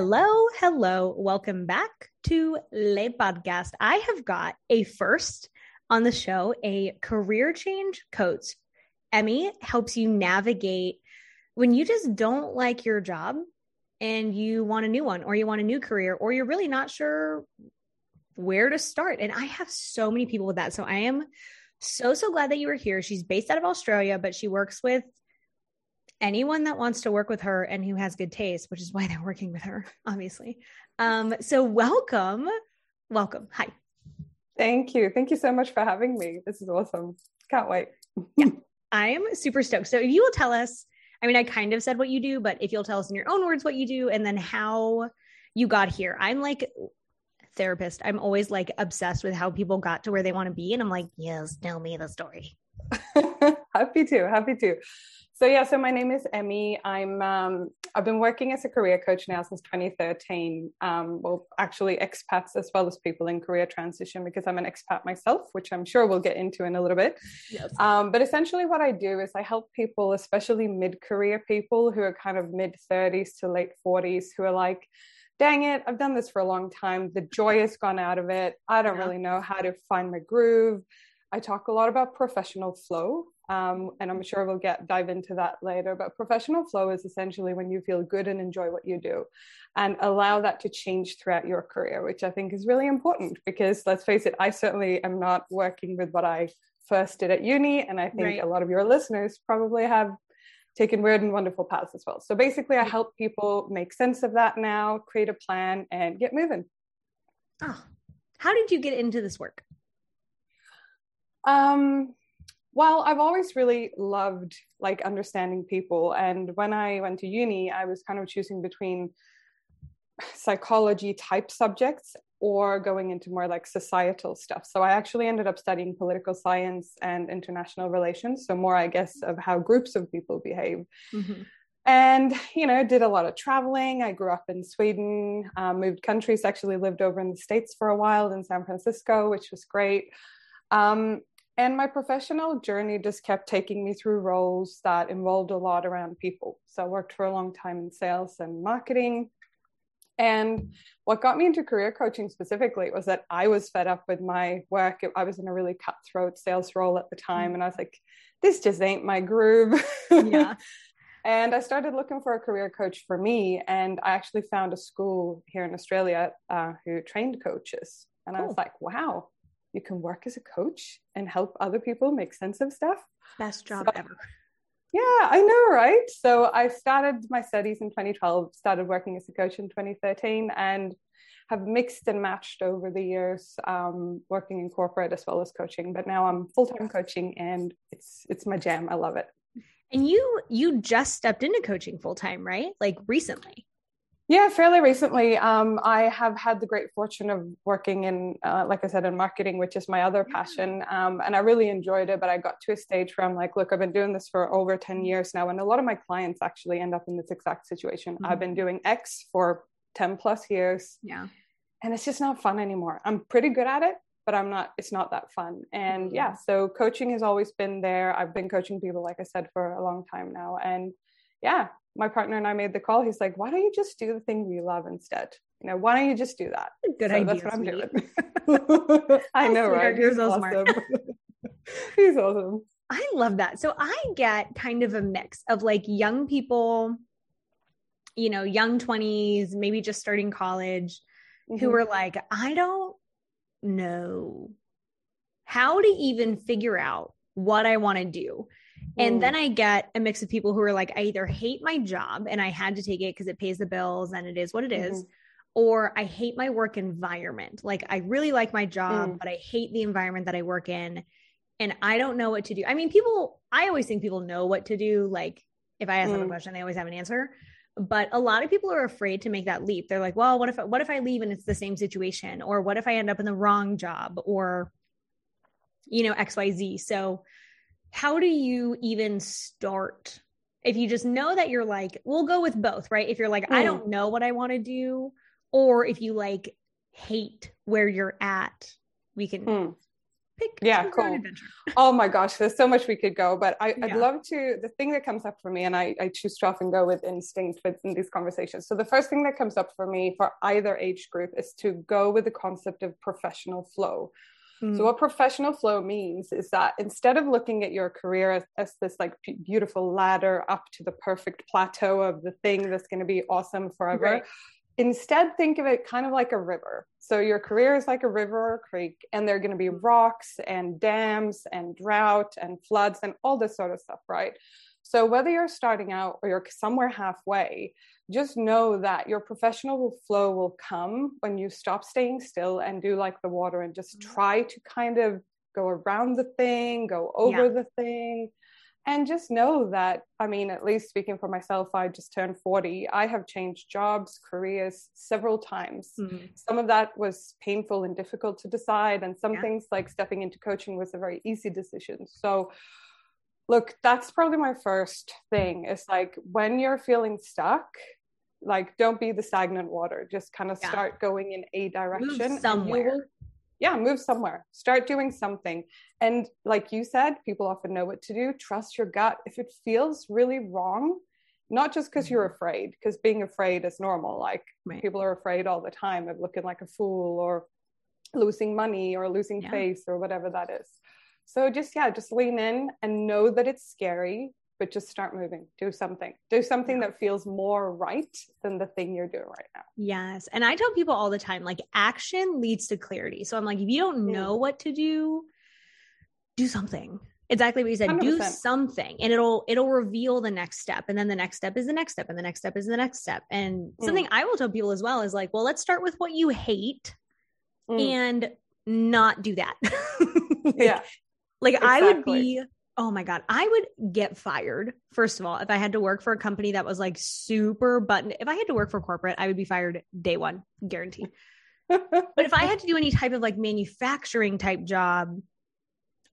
Hello, hello. Welcome back to Le Podcast. I have got a first on the show, a career change coach. Emmy helps you navigate when you just don't like your job and you want a new one, or you want a new career, or you're really not sure where to start. And I have so many people with that. So I am so, so glad that you were here. She's based out of Australia, but she works with anyone that wants to work with her and who has good taste, which is why they're working with her, obviously. Um, so welcome, welcome. Hi. Thank you. Thank you so much for having me. This is awesome. Can't wait. yeah, I am super stoked. So if you will tell us, I mean, I kind of said what you do, but if you'll tell us in your own words what you do and then how you got here. I'm like therapist. I'm always like obsessed with how people got to where they want to be. And I'm like, yes, tell me the story. happy to, happy to. So yeah, so my name is Emmy. I'm um, I've been working as a career coach now since 2013. Um, well, actually expats as well as people in career transition because I'm an expat myself, which I'm sure we'll get into in a little bit. Yes. Um, but essentially, what I do is I help people, especially mid-career people who are kind of mid 30s to late 40s, who are like, "Dang it, I've done this for a long time. The joy has gone out of it. I don't yeah. really know how to find my groove." I talk a lot about professional flow, um, and I'm sure we'll get dive into that later. But professional flow is essentially when you feel good and enjoy what you do, and allow that to change throughout your career, which I think is really important because let's face it, I certainly am not working with what I first did at uni, and I think right. a lot of your listeners probably have taken weird and wonderful paths as well. So basically, I help people make sense of that now, create a plan, and get moving. Oh, how did you get into this work? Um, well, I've always really loved like understanding people. And when I went to uni, I was kind of choosing between psychology type subjects or going into more like societal stuff. So I actually ended up studying political science and international relations. So more, I guess, of how groups of people behave. Mm-hmm. And, you know, did a lot of traveling. I grew up in Sweden, um, moved countries, actually lived over in the States for a while in San Francisco, which was great. Um, and my professional journey just kept taking me through roles that involved a lot around people. So I worked for a long time in sales and marketing. And what got me into career coaching specifically was that I was fed up with my work. I was in a really cutthroat sales role at the time. And I was like, this just ain't my groove. Yeah. and I started looking for a career coach for me. And I actually found a school here in Australia uh, who trained coaches. And I was like, wow, you can work as a coach and help other people make sense of stuff. Best job so, ever. Yeah, I know, right? So I started my studies in 2012, started working as a coach in 2013, and have mixed and matched over the years, um, working in corporate as well as coaching. But now I'm full time coaching, and it's it's my jam. I love it. And you you just stepped into coaching full time, right? Like recently. Yeah, fairly recently. Um, I have had the great fortune of working in, uh, like I said, in marketing, which is my other passion. Um, and I really enjoyed it. But I got to a stage where I'm like, look, I've been doing this for over 10 years now. And a lot of my clients actually end up in this exact situation. Mm-hmm. I've been doing X for 10 plus years. Yeah. And it's just not fun anymore. I'm pretty good at it, but I'm not, it's not that fun. And mm-hmm. yeah, so coaching has always been there. I've been coaching people, like I said, for a long time now. And yeah, my partner and I made the call. He's like, why don't you just do the thing you love instead? You know, why don't you just do that? Good so idea. That's what I'm doing. I know, right? You're so awesome. smart. He's awesome. I love that. So I get kind of a mix of like young people, you know, young 20s, maybe just starting college, mm-hmm. who are like, I don't know how to even figure out what I want to do. And then I get a mix of people who are like, I either hate my job and I had to take it because it pays the bills and it is what it is, mm-hmm. or I hate my work environment. Like I really like my job, mm. but I hate the environment that I work in. and I don't know what to do. I mean, people, I always think people know what to do. Like if I ask mm. them a mm. question, they always have an answer. But a lot of people are afraid to make that leap. They're like, well, what if what if I leave and it's the same situation? Or what if I end up in the wrong job? Or, you know, XYZ. So how do you even start? If you just know that you're like, we'll go with both, right? If you're like, mm. I don't know what I want to do, or if you like hate where you're at, we can mm pick yeah cool oh my gosh there's so much we could go but I, would love to the thing that comes up for me and I, I choose to often go with instinct in these conversations so the first thing that comes up for me for either age group is to go with the concept of professional flow mm. so what professional flow means is that instead of looking at your career as, as this like beautiful ladder up to the perfect plateau of the thing that's going to be awesome forever right. instead think of it kind of like a river. So your career is like a river or a creek and there are going to be rocks and dams and drought and floods and all this sort of stuff right so whether you're starting out or you're somewhere halfway just know that your professional flow will come when you stop staying still and do like the water and just mm-hmm. try to kind of go around the thing go over yeah. the thing and just know that i mean at least speaking for myself i just turned 40 i have changed jobs careers several times mm-hmm. some of that was painful and difficult to decide and some yeah. things like stepping into coaching was a very easy decision so look that's probably my first thing is like when you're feeling stuck like don't be the stagnant water just kind of yeah. start going in a direction Move somewhere yeah move somewhere start doing something and like you said people often know what to do trust your gut if it feels really wrong not just because you're mm-hmm. afraid because being afraid is normal like right. people are afraid all the time of looking like a fool or losing money or losing yeah. face or whatever that is so just yeah just lean in and know that it's scary but just start moving. Do something. Do something that feels more right than the thing you're doing right now. Yes. And i tell people all the time like action leads to clarity. So i'm like if you don't know what to do do something. Exactly what you said 100%. do something. And it'll it'll reveal the next step. And then the next step is the next step. And the next step is the next step. And mm. something i will tell people as well is like well let's start with what you hate mm. and not do that. Like, yeah like exactly. i would be oh my god i would get fired first of all if i had to work for a company that was like super button if i had to work for corporate i would be fired day one guaranteed but if i had to do any type of like manufacturing type job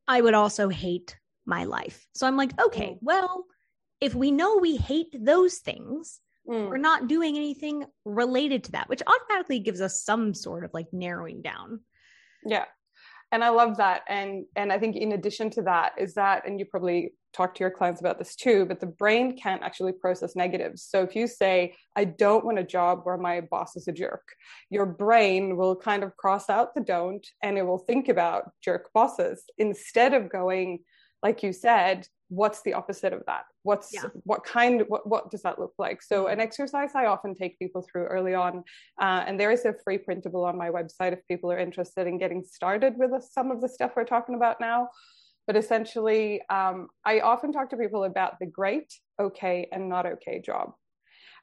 i would also hate my life so i'm like okay mm. well if we know we hate those things mm. we're not doing anything related to that which automatically gives us some sort of like narrowing down yeah and i love that. And and i think in addition to that is that and you probably talk to your clients about this too but the brain can't actually process negatives. So if you say i don't want a job where my boss is a jerk your brain will kind of cross out the don't and it will think about jerk bosses instead of going like you said what's the opposite of that what's yeah. what kind what, what does that look like so an exercise i often take people through early on uh, and there is a free printable on my website if people are interested in getting started with some of the stuff we're talking about now but essentially um, i often talk to people about the great okay and not okay job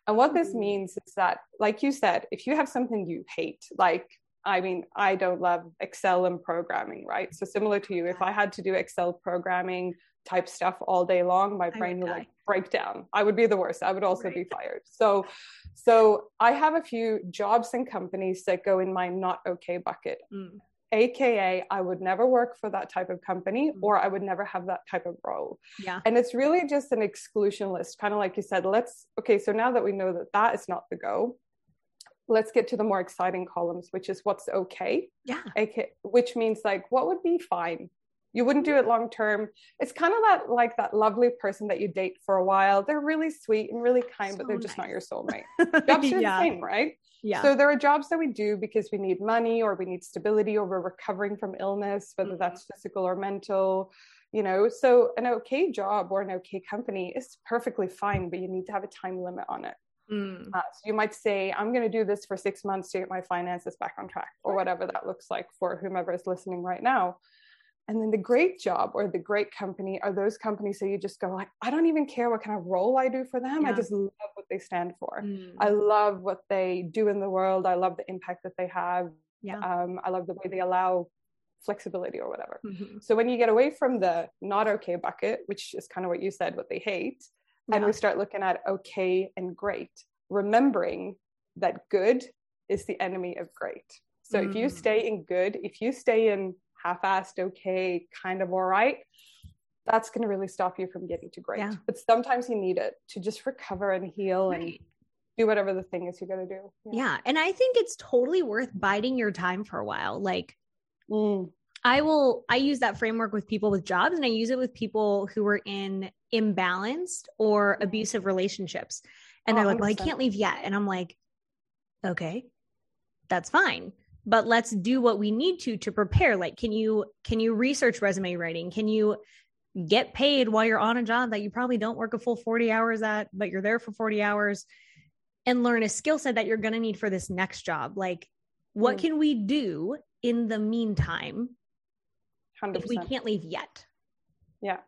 and what this mm-hmm. means is that like you said if you have something you hate like I mean, I don't love Excel and programming, right? So similar to you, if I had to do Excel programming type stuff all day long, my brain would, would like break down. I would be the worst. I would also right. be fired. So, so I have a few jobs and companies that go in my not okay bucket. Mm. AKA, I would never work for that type of company mm. or I would never have that type of role. Yeah. And it's really just an exclusion list, kind of like you said. Let's, okay, so now that we know that that is not the go, let's get to the more exciting columns, which is what's okay. Yeah. Okay, which means like what would be fine you wouldn't do it long term it's kind of that like that lovely person that you date for a while they're really sweet and really kind so but they're just not your soulmate jobs are yeah. the same right yeah so there are jobs that we do because we need money or we need stability or we're recovering from illness whether mm-hmm. that's physical or mental you know so an okay job or an okay company is perfectly fine but you need to have a time limit on it Mm. Uh, so you might say, I'm going to do this for six months to get my finances back on track, or whatever that looks like for whomever is listening right now. And then the great job or the great company are those companies that you just go like, I don't even care what kind of role I do for them. Yeah. I just love what they stand for. Mm. I love what they do in the world. I love the impact that they have. Yeah. Um, I love the way they allow flexibility or whatever. Mm-hmm. So when you get away from the not okay bucket, which is kind of what you said, what they hate, yeah. and we start looking at okay and great, remembering that good is the enemy of great. So mm. if you mm. stay in good, if you stay in half-assed, okay, kind of all right, that's going to really stop you from getting to great. Yeah. But sometimes you need it to just recover and heal right. and do whatever the thing is you got to do. Yeah. yeah. And I think it's totally worth biding your time for a while. Like, mm. I will, I use that framework with people with jobs and I use it with people who are in imbalanced or mm. abusive relationships. And they're like, well, I can't leave yet. And I'm like, okay, that's fine. But let's do what we need to to prepare. Like, can you can you research resume writing? Can you get paid while you're on a job that you probably don't work a full 40 hours at, but you're there for 40 hours and learn a skill set that you're going to need for this next job. Like, what mm. can we do in the meantime 100%. if we can't leave yet? Yeah.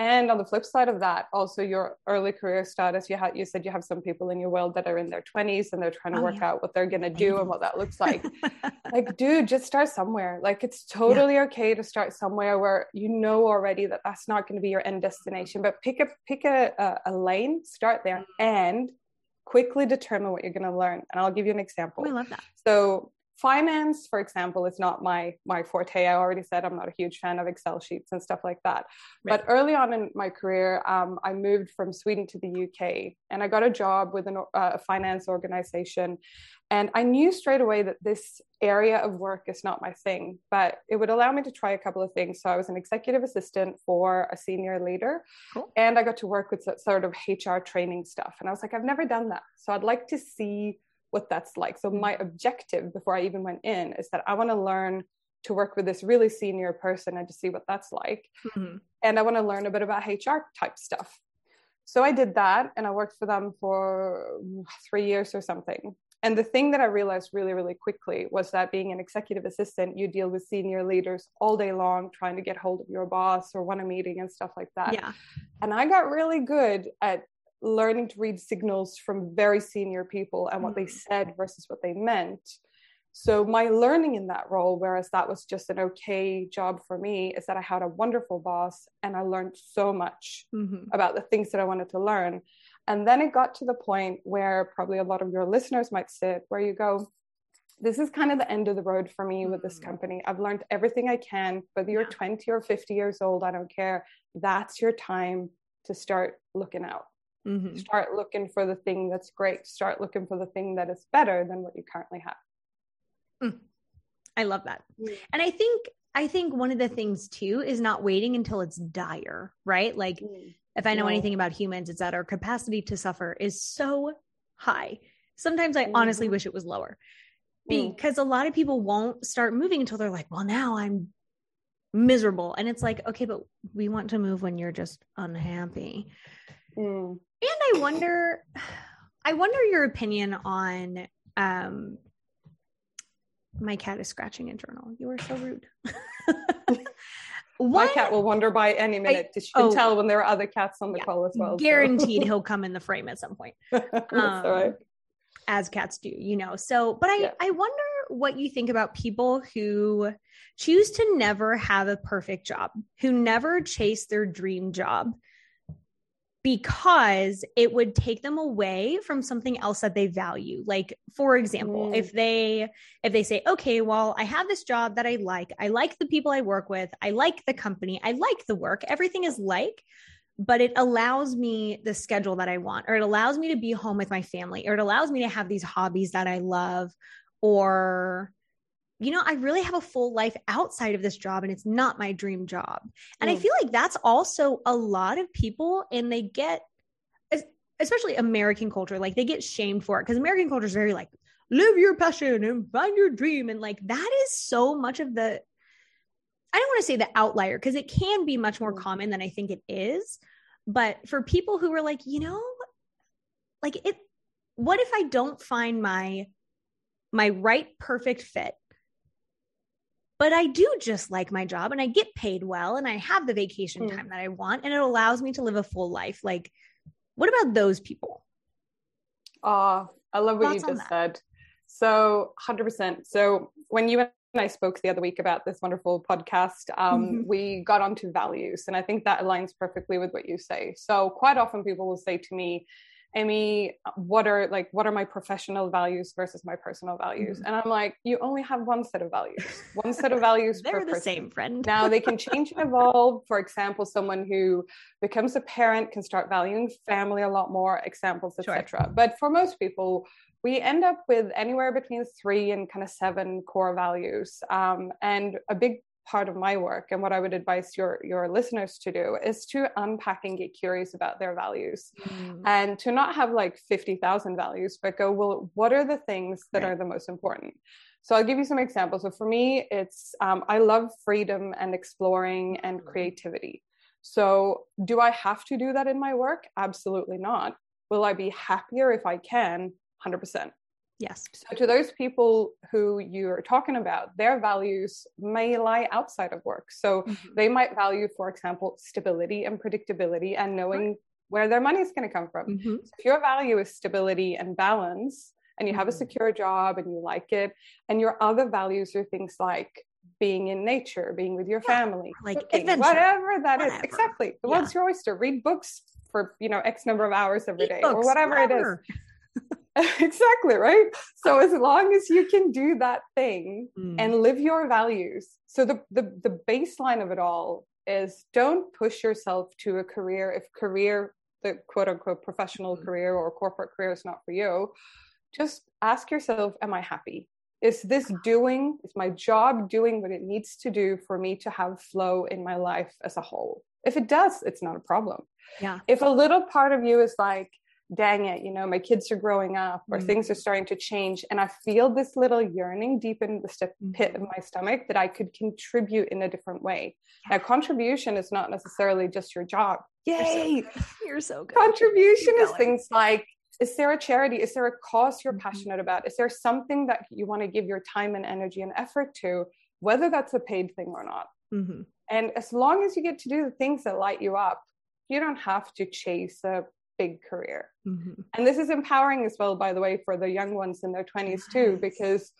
And on the flip side of that, also your early career status, you had you said you have some people in your world that are in their 20s and they're trying to oh, work yeah. out what they're gonna do and what that looks like. like, dude, just start somewhere. Like it's totally yeah. okay to start somewhere where you know already that that's not going to be your end destination, but pick a pick a, a, a lane, start there, and quickly determine what you're going to learn. And I'll give you an example. Oh, I love that. So finance for example is not my my forte. I already said i'm not a huge fan of excel sheets and stuff like that. Right. but early on in my career um, i moved from sweden to the uk and i got a job with an, uh, a finance organization. And i knew straight away that this area of work is not my thing but it would allow me to try a couple of things. So i was an executive assistant for a senior leader cool. and i got to work with sort of hr training stuff. And i was like i've never done that. So i'd like to see what that's like. So my objective before I even went in is that I want to learn to work with this really senior person and to see what that's like. Mm-hmm. And I want to learn a bit about HR type stuff. So I did that and I worked for them for three years or something. And the thing that I realized really, really quickly was that being an executive assistant, you deal with senior leaders all day long trying to get hold of your boss or want a meeting and stuff like that. Yeah. And I got really good at learning to read signals from very senior people and what they said versus what they meant. So my learning in that role, whereas that was just an okay job for me, is that I had a wonderful boss and I learned so much mm-hmm. about the things that I wanted to learn. And then it got to the point where probably a lot of your listeners might sit, where you go, this is kind of the end of the road for me with this mm. company. I've learned everything I can, whether you're 20 or 50 years old, I don't care. That's your time to start looking out. Mm-hmm. Start looking for the thing that's great. Start looking for the thing that is better than what you currently have. Mm. I love that. Mm. And I think I think one of the things too is not waiting until it's dire, right? Like mm. if I know yeah. anything about humans, it's that our capacity to suffer is so high. Sometimes I honestly mm-hmm. wish it was lower. Mm. Because a lot of people won't start moving until they're like, well, now I'm miserable. And it's like, okay, but we want to move when you're just unhappy. Mm. And I wonder, I wonder your opinion on um my cat is scratching a journal. You are so rude. my cat will wander by any minute. I, she can oh, tell when there are other cats on the yeah, call as well. Guaranteed so. he'll come in the frame at some point. Um, As cats do, you know. So, but I, yeah. I wonder what you think about people who choose to never have a perfect job, who never chase their dream job, because it would take them away from something else that they value. Like for example mm. if they if they say okay well i have this job that i like. I like the people i work with. I like the company. I like the work. Everything is like but it allows me the schedule that i want or it allows me to be home with my family or it allows me to have these hobbies that i love or you know, I really have a full life outside of this job and it's not my dream job. And mm. I feel like that's also a lot of people and they get especially American culture, like they get shamed for it because American culture is very like live your passion and find your dream and like that is so much of the I don't want to say the outlier because it can be much more mm. common than I think it is. But for people who are like, you know, like it what if I don't find my my right perfect fit but I do just like my job and I get paid well and I have the vacation mm. time that I want and it allows me to live a full life. Like, what about those people? Oh, I love what Thoughts you just said. So, 100%. So, when you and I spoke the other week about this wonderful podcast, um, mm-hmm. we got onto values. And I think that aligns perfectly with what you say. So, quite often people will say to me, Amy, what are like what are my professional values versus my personal values? Mm-hmm. And I'm like, you only have one set of values, one set of values. They're the person. same, friend. now they can change and evolve. For example, someone who becomes a parent can start valuing family a lot more. Examples, etc. Sure. But for most people, we end up with anywhere between three and kind of seven core values. Um, and a big part of my work and what I would advise your your listeners to do is to unpack and get curious about their values mm. and to not have like 50,000 values but go well what are the things that right. are the most important? So I'll give you some examples. So for me it's um, I love freedom and exploring and mm. creativity. So do I have to do that in my work? Absolutely not. Will I be happier if I can? 100% Yes. So, to those people who you're talking about, their values may lie outside of work. So, mm-hmm. they might value, for example, stability and predictability and knowing right. where their money is going to come from. Mm-hmm. So if your value is stability and balance, and you have a mm-hmm. secure job and you like it, and your other values are things like being in nature, being with your family, like cooking, whatever that whatever. is. Exactly. The yeah. your oyster. Read books for you know X number of hours every Eat day, books, or whatever, whatever, it is. exactly right? So as long as you can do that thing mm. and live your values so the, the the baseline of it all is don't push yourself to a career if career the quote unquote professional mm. career or corporate career is not for you just ask yourself am i happy? Is this doing is my job doing what it needs to do for me to have flow in my life as a whole? If it does it's not a problem. Yeah. If a little part of you is like dang it, you know, my kids are growing up or mm-hmm. things are starting to change. And I feel this little yearning deep in the st- pit of mm-hmm. my stomach that I could contribute in a different way. Now, contribution is not necessarily just your job. Yay! You're so good. Contribution is things like is there a charity? Is there a cause you're mm-hmm. passionate about? Is there something that you want to give your time and energy and effort to, whether that's a paid thing or not? Mm-hmm. And as long as you get to do the things that light you up, you don't have to chase a big career. Mm-hmm. And this is empowering as well, by the way, for the young ones in their 20s too, because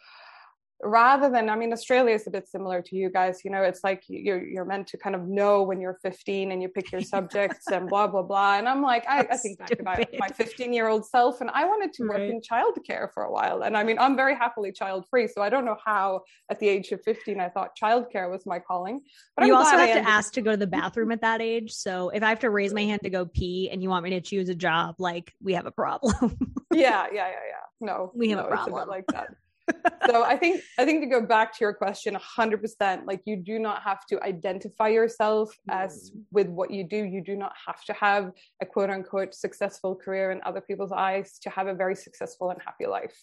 rather than i mean australia is a bit similar to you guys you know it's like you're, you're meant to kind of know when you're 15 and you pick your subjects and blah blah blah. And i'm like I, I, think back about my 15 year old self and i wanted to right. work in childcare for a while. And i mean i'm very happily child free so i don't know how at the age of 15 i thought childcare was my calling but you I'm also have to ask to go to the bathroom at that age. So if i have to raise my hand to go pee and you want me to choose a job like we have a problem. Yeah yeah yeah yeah. No we have no, a problem. like that so I think I think to go back to your question 100% like you do not have to identify yourself as with what you do. You do not have to have a quote unquote successful career in other people's eyes to have a very successful and happy life.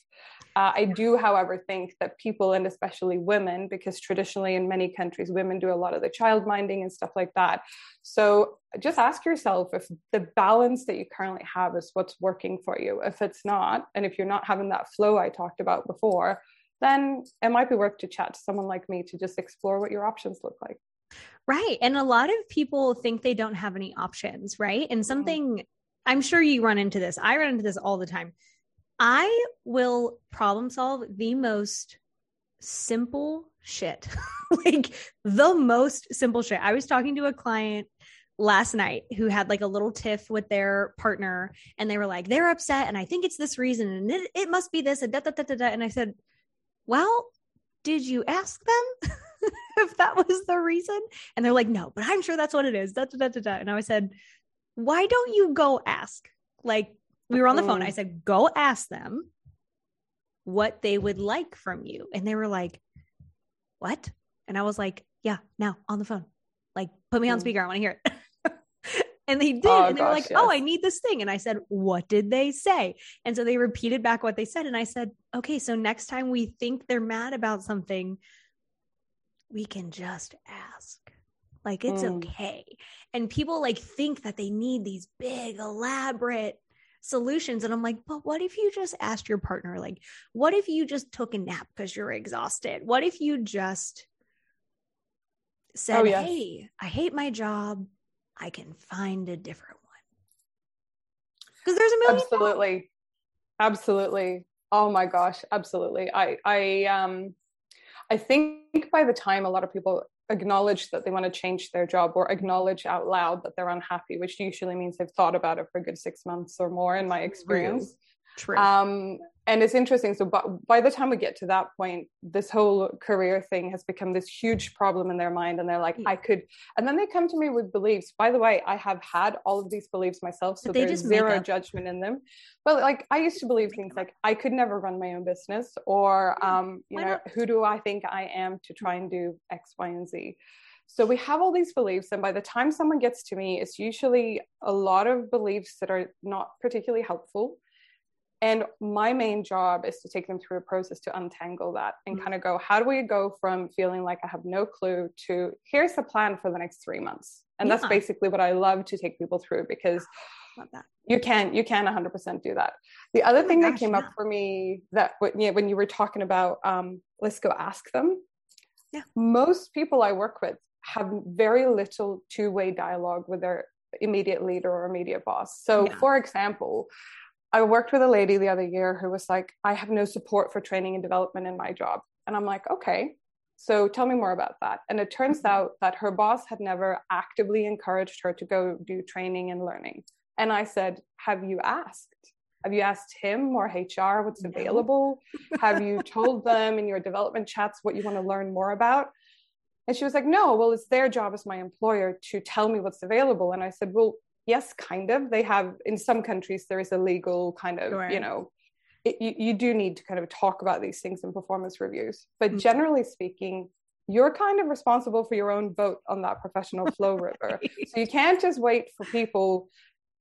Uh, I do however think that people and especially women because traditionally in many countries women do a lot of the child minding and stuff like that. So just ask yourself if the balance that you currently have is what's working for you. If it's not, and if you're not having that flow I talked about before, then it might be worth to chat to someone like me to just explore what your options look like. Right. And a lot of people think they don't have any options, right? And mm-hmm. something. I'm sure you run into this. I run into this all the time. I will problem solve the most simple shit. like the most simple shit. I was talking to a client last night who had like a little tiff with their partner and they were like they're upset and i think it's this reason and it, it must be this and da, da, da, da, da. and i said well did you ask them if that was the reason and they're like no but i'm sure that's what it is da, da, da, da, da. and i said why don't you go ask like we were on the phone i mm. said go ask them what they would like from you and they were like what and i was like yeah now on the phone like put me on mm. speaker i want to hear it And they did. Oh, and they were like, yes. oh, I need this thing. And I said, what did they say? And so they repeated back what they said. And I said, okay, so next time we think they're mad about something, we can just ask. Like it's mm. okay. And people like think that they need these big, elaborate solutions. And I'm like, but what if you just asked your partner, like, what if you just took a nap because you're exhausted? What if you just said, oh, yes. hey, I hate my job. I can find a different one. Because there's a million. Absolutely. Absolutely. Oh my gosh, absolutely. I I um I think by the time a lot of people acknowledge that they want to change their job or acknowledge out loud that they're unhappy, which usually means they've thought about it for a good six months or more, in my experience. True. Um, and it's interesting. So, but by the time we get to that point, this whole career thing has become this huge problem in their mind, and they're like, yeah. "I could." And then they come to me with beliefs. By the way, I have had all of these beliefs myself, so there's zero judgment in them. But like, I used to believe things like, "I could never run my own business," or, um, you know, "Who do I think I am to try and do X, Y, and Z?" So we have all these beliefs, and by the time someone gets to me, it's usually a lot of beliefs that are not particularly helpful and my main job is to take them through a process to untangle that and mm-hmm. kind of go, how do we go from feeling like I have no clue to here's the plan for the next three months? And yeah. that's basically what I love to take people through because you can you can 100% do that. The other oh thing gosh, that came yeah. up for me that when you were talking about um, let's go ask them. Yeah. Most people I work with have very little two-way dialogue with their immediate leader or immediate boss. So, yeah. for example, I worked with a lady the other year who was like, I have no support for training and development in my job. And I'm like, okay, so tell me more about that. And it turns mm-hmm. out that her boss had never actively encouraged her to go do training and learning. And I said, Have you asked? Have you asked him or HR what's available? Have you told them in your development chats what you want to learn more about? And she was like, No, well, it's their job as my employer to tell me what's available. And I said, Well, yes kind of they have in some countries there is a legal kind of right. you know it, you, you do need to kind of talk about these things in performance reviews but mm-hmm. generally speaking you're kind of responsible for your own boat on that professional flow river so you can't just wait for people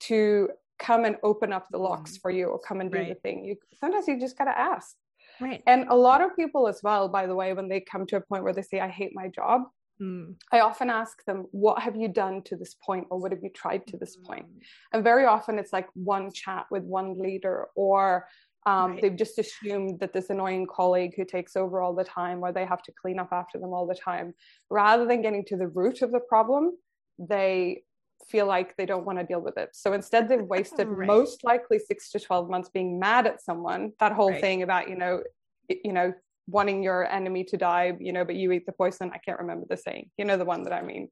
to come and open up the locks mm-hmm. for you or come and do right. the thing you sometimes you just got to ask right and a lot of people as well by the way when they come to a point where they say i hate my job Mm. I often ask them, What have you done to this point, or what have you tried to this mm. point? And very often it's like one chat with one leader, or um, right. they've just assumed that this annoying colleague who takes over all the time, or they have to clean up after them all the time. Rather than getting to the root of the problem, they feel like they don't want to deal with it. So instead, they've wasted right. most likely six to 12 months being mad at someone. That whole right. thing about, you know, you know, wanting your enemy to die, you know, but you eat the poison. I can't remember the saying. You know the one that I mean.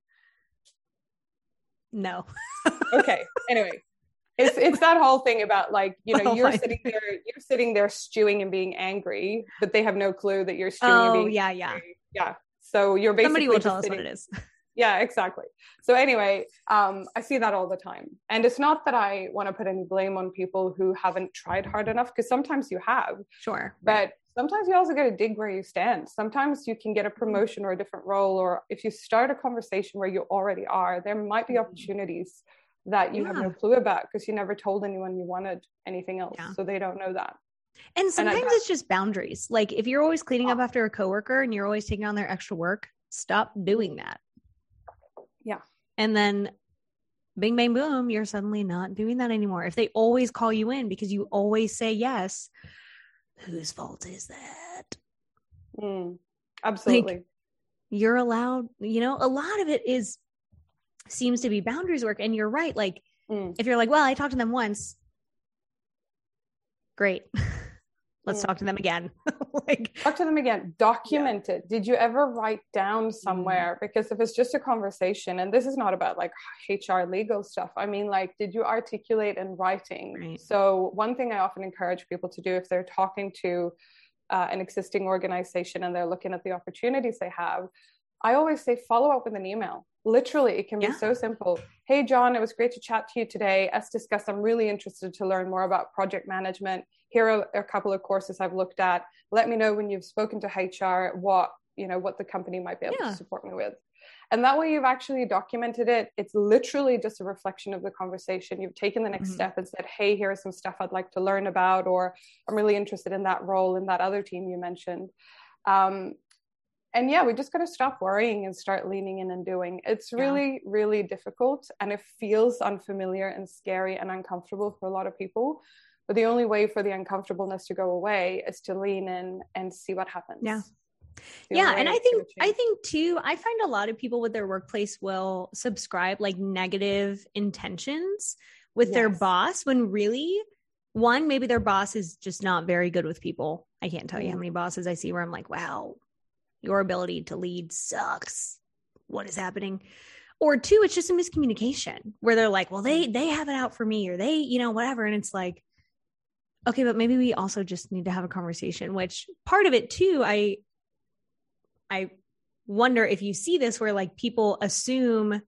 No. okay. Anyway, it's it's that whole thing about like you know oh, you're sitting there you're sitting there stewing and being angry, but they have no clue that you're stewing. Oh and being yeah, yeah, angry. yeah. So you're basically somebody will tell us what it is. Yeah, exactly. So anyway, um, I see that all the time, and it's not that I want to put any blame on people who haven't tried hard enough, because sometimes you have. Sure. But sometimes you also got to dig where you stand. Sometimes you can get a promotion or a different role, or if you start a conversation where you already are, there might be mm-hmm. opportunities that you yeah. have no clue about because you never told anyone you wanted anything else. Yeah. So they don't know that. And sometimes and it's just boundaries. Like if you're always cleaning up after a coworker and you're always taking on their extra work, stop doing that. Yeah. And then bing bang boom, you're suddenly not doing that anymore. If they always call you in because you always say yes, whose fault is that? Mm, absolutely. Like, you're allowed, you know, a lot of it is seems to be boundaries work. And you're right. Like, mm. if you're like, well, I talked to them once, great. Let's mm. talk to them again. like talk to them again. Document yeah. it. Did you ever write down somewhere? Mm. Because if it's just a conversation, and this is not about like HR legal stuff. I mean, like, did you articulate in writing? Right. So one thing I often encourage people to do if they're talking to uh, an existing organization and they're looking at the opportunities they have, I always say follow up with an email. Literally, it can be yeah. so simple. Hey, John, it was great to chat to you today. As discussed, I'm really interested to learn more about project management. Here are a couple of courses I've looked at. Let me know when you've spoken to HR what you know what the company might be able yeah. to support me with. And that way, you've actually documented it. It's literally just a reflection of the conversation. You've taken the next mm-hmm. step and said, Hey, here's some stuff I'd like to learn about, or I'm really interested in that role in that other team you mentioned. Um, and yeah, we just got to stop worrying and start leaning in and doing. It's really, yeah. really difficult and it feels unfamiliar and scary and uncomfortable for a lot of people. But the only way for the uncomfortableness to go away is to lean in and see what happens. Yeah. yeah and i think i think too i find a lot of people with their workplace will subscribe like negative intentions with yes. their boss when really one maybe their boss is just not very good with people i can't tell you how mm. many bosses i see where i'm like wow your ability to lead sucks. What is happening? Or two, it's just a miscommunication where they're like, well, they they have it out for me or they, you know, whatever. And it's like, okay, but maybe we also just need to have a conversation, which part of it too, I I wonder if you see this where like people assume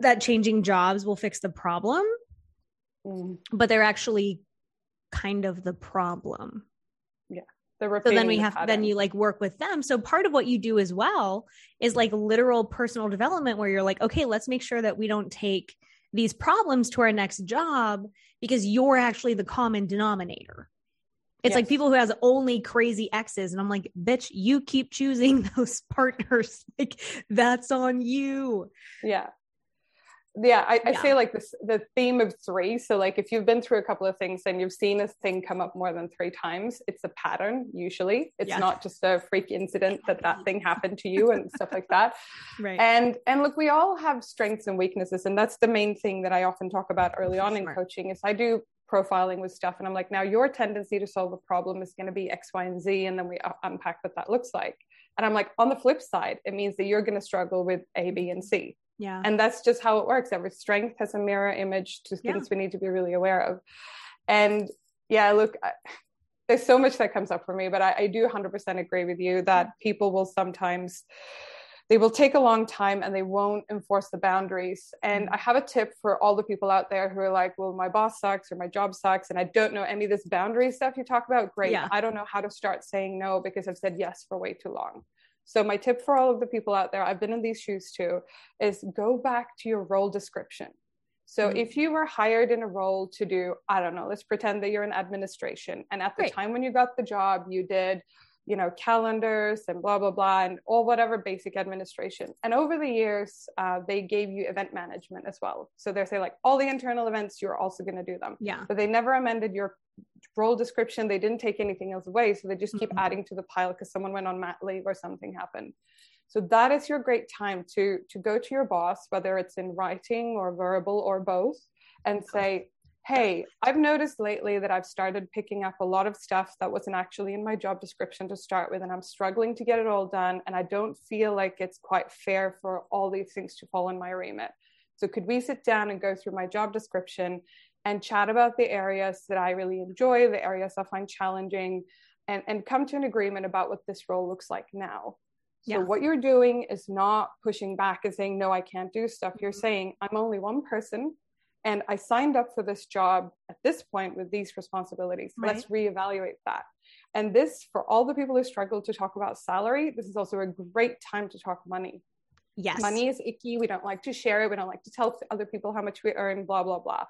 that changing jobs will fix the problem, mm. but they're actually kind of the problem. So then we have, then you like work with them. So part of what you do as well is like literal personal development where you're like, okay, let's make sure that we don't take these problems to our next job because you're actually the common denominator. It's yes. like people who has only crazy exes, and I'm like, bitch, you keep choosing those partners. Like that's on you. Yeah yeah I, I say like this the theme of three so like if you've been through a couple of things and you've seen a thing come up more than three times. It's a pattern usually. It's yeah. not just a freak incident that that thing happened to you and stuff like that. Right. And and look we all have strengths and weaknesses and that's the main thing that i often talk about early on in coaching is i do profiling with stuff and i'm like now your tendency to solve a problem is going to be x y and z and then we unpack what that looks like. And i'm like on the flip side it means that you're going to struggle with a b and c yeah. And that's just how it works. Every strength has a mirror image to things yeah. we need to be really aware of. And yeah, look, I, there's so much that comes up for me, but I, I do 100% agree with you that people will sometimes they will take a long time and they won't enforce the boundaries. And mm-hmm. I have a tip for all the people out there who are like, well, my boss sucks or my job sucks. And I don't know any of this boundary stuff you talk about. Great. Yeah. I don't know how to start saying no because I've said yes for way too long. So, my tip for all of the people out there, I've been in these shoes too, is go back to your role description. So, mm-hmm. if you were hired in a role to do, I don't know, let's pretend that you're in administration. And at the right. time when you got the job, you did, you know, calendars and blah, blah, blah, and all whatever basic administration. And over the years, uh, they gave you event management as well. So, they say, like, all the internal events, you're also going to do them. Yeah. But they never amended your role description. They didn't take anything else away. So they just keep mm-hmm. adding to the pile because someone went on mat leave or something happened. So that is your great time to to go to your boss, whether it's in writing or verbal or both, and say, hey, I've noticed lately that I've started picking up a lot of stuff that wasn't actually in my job description to start with, and I'm struggling to get it all done. And I don't feel like it's quite fair for all these things to fall in my remit. So, could we sit down and go through my job description and chat about the areas that I really enjoy, the areas I find challenging, and, and come to an agreement about what this role looks like now. So, yeah. what you're doing is not pushing back and saying, No, I can't do stuff. You're mm-hmm. saying, I'm only one person and I signed up for this job at this point with these responsibilities. Right. Let's reevaluate that. And this, for all the people who struggle to talk about salary, this is also a great time to talk money. Yes. Money is icky. We don't like to share it. We don't like to tell other people how much we earn, blah, blah, blah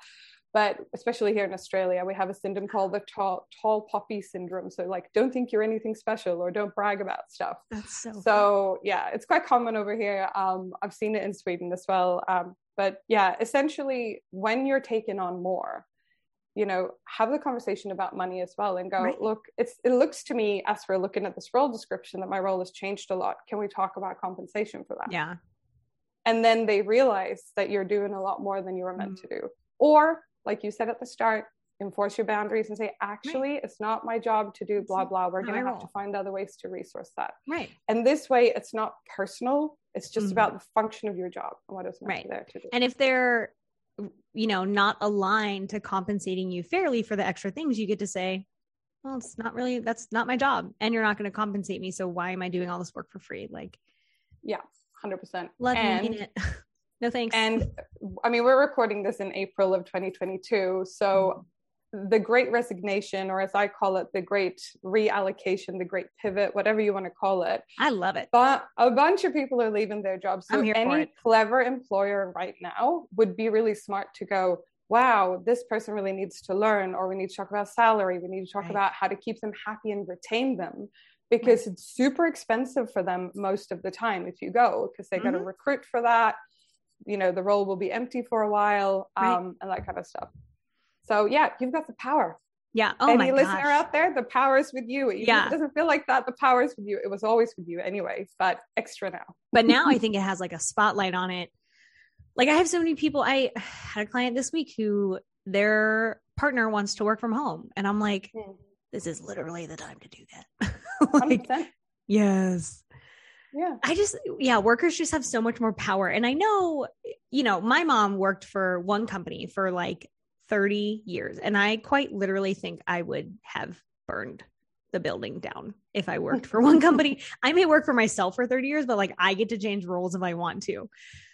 but especially here in Australia, we have a syndrome called the tall, tall poppy syndrome. So like, don't think you're anything special or don't brag about stuff. That's so. So yeah, it's quite common over here. Um, I've seen it in Sweden as well. Um, but yeah, essentially, when you're taking on more, you know, have the conversation about money as well, and go, right. look, it's it looks to me as we're looking at this role description that my role has changed a lot. Can we talk about compensation for that? Yeah. And then they realize that you're doing a lot more than you were meant mm. to do. Or like you said at the start, enforce your boundaries and say, actually, right. it's not my job to do blah, blah. We're going to have to find other ways to resource that. Right. And this way, it's not personal. It's just mm-hmm. about the function of your job and what is right. there to do. And if they're, you know, not aligned to compensating you fairly for the extra things, you get to say, well, it's not really, that's not my job. And you're not going to compensate me. So why am I doing all this work for free? Like, yeah, 100%. Let and, it. No thanks. And I mean, we're recording this in April of 2022. So mm-hmm. the great resignation, or as I call it, the great reallocation, the great pivot, whatever you want to call it. I love it. But a bunch of people are leaving their jobs. So any clever employer right now would be really smart to go, wow, this person really needs to learn, or we need to talk about salary. We need to talk right. about how to keep them happy and retain them because it's super expensive for them most of the time if you go because they mm-hmm. got to recruit for that you know the role will be empty for a while um, right. and that kind of stuff. So yeah you've got the power. Yeah. Oh any listener gosh. out there the power is with you. Even yeah. it doesn't feel like that the power is with you. It was always with you anyway but extra now. But now i think it has like a spotlight on it. Like i have so many people i had a client this week who their partner wants to work from home and i'm like mm. this is literally the time to do that. Like, Yes. Yeah. I just, yeah, workers just have so much more power. And I know, you know, my mom worked for one company for like 30 years. And I quite literally think I would have burned the building down if I worked for one company. I may work for myself for 30 years, but like I get to change roles if I want to.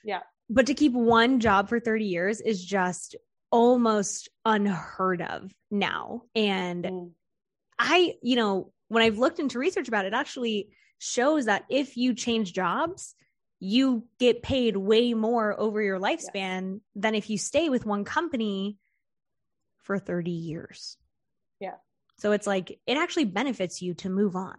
Yeah. But to keep one job for 30 years is just almost unheard of now. And mm. I, you know, when I've looked into research about it, it actually shows that if you change jobs, you get paid way more over your lifespan yes. than if you stay with one company for 30 years. Yeah. So it's like it actually benefits you to move on.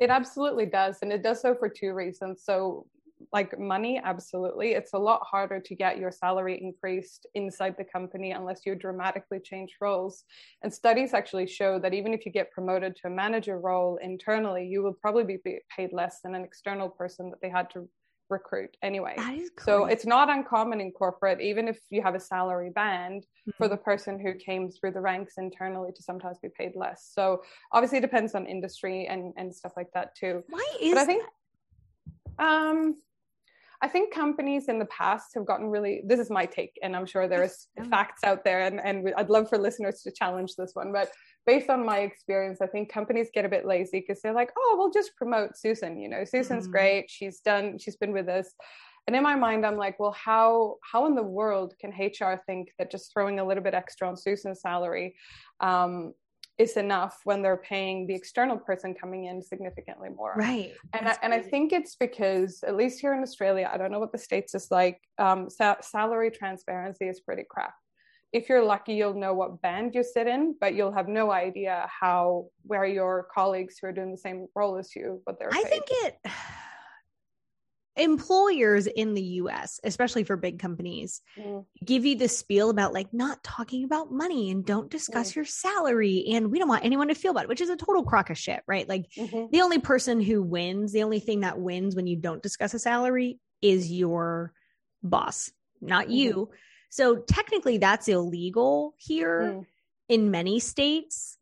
It absolutely does. And it does so for two reasons. So, like money, absolutely. It's a lot harder to get your salary increased inside the company unless you dramatically change roles. And studies actually show that even if you get promoted to a manager role internally, you will probably be paid less than an external person that they had to recruit anyway. So it's not uncommon in corporate, even if you have a salary band, mm-hmm. for the person who came through the ranks internally to sometimes be paid less. So obviously it depends on industry and, and stuff like that too. Why is but I think um I think companies in the past have gotten really this is my take and I'm sure there's facts out there and, and I'd love for listeners to challenge this one. But based on my experience, I think companies get a bit lazy because they're like, oh, we'll just promote Susan. You know, Susan's mm. great. She's done, she's been with us. And in my mind, I'm like, well, how how in the world can HR think that just throwing a little bit extra on Susan's salary um, is enough when they're paying the external person coming in significantly more? Right. And I, and I think it's because at least here in Australia, I don't know what the states is like. Um, sa- salary transparency is pretty crap if you're lucky, you'll know what band you sit in, but you'll have no idea how where your colleagues who are doing the same role as you, what they're. I paid. think it. Employers in the US, especially for big companies, mm. give you the spiel about like not talking about money and don't discuss mm. your salary. And we don't want anyone to feel bad, which is a total crock of shit, right? Like mm-hmm. the only person who wins, the only thing that wins when you don't discuss a salary is your boss, not mm-hmm. you so technically that's illegal here mm. in many states.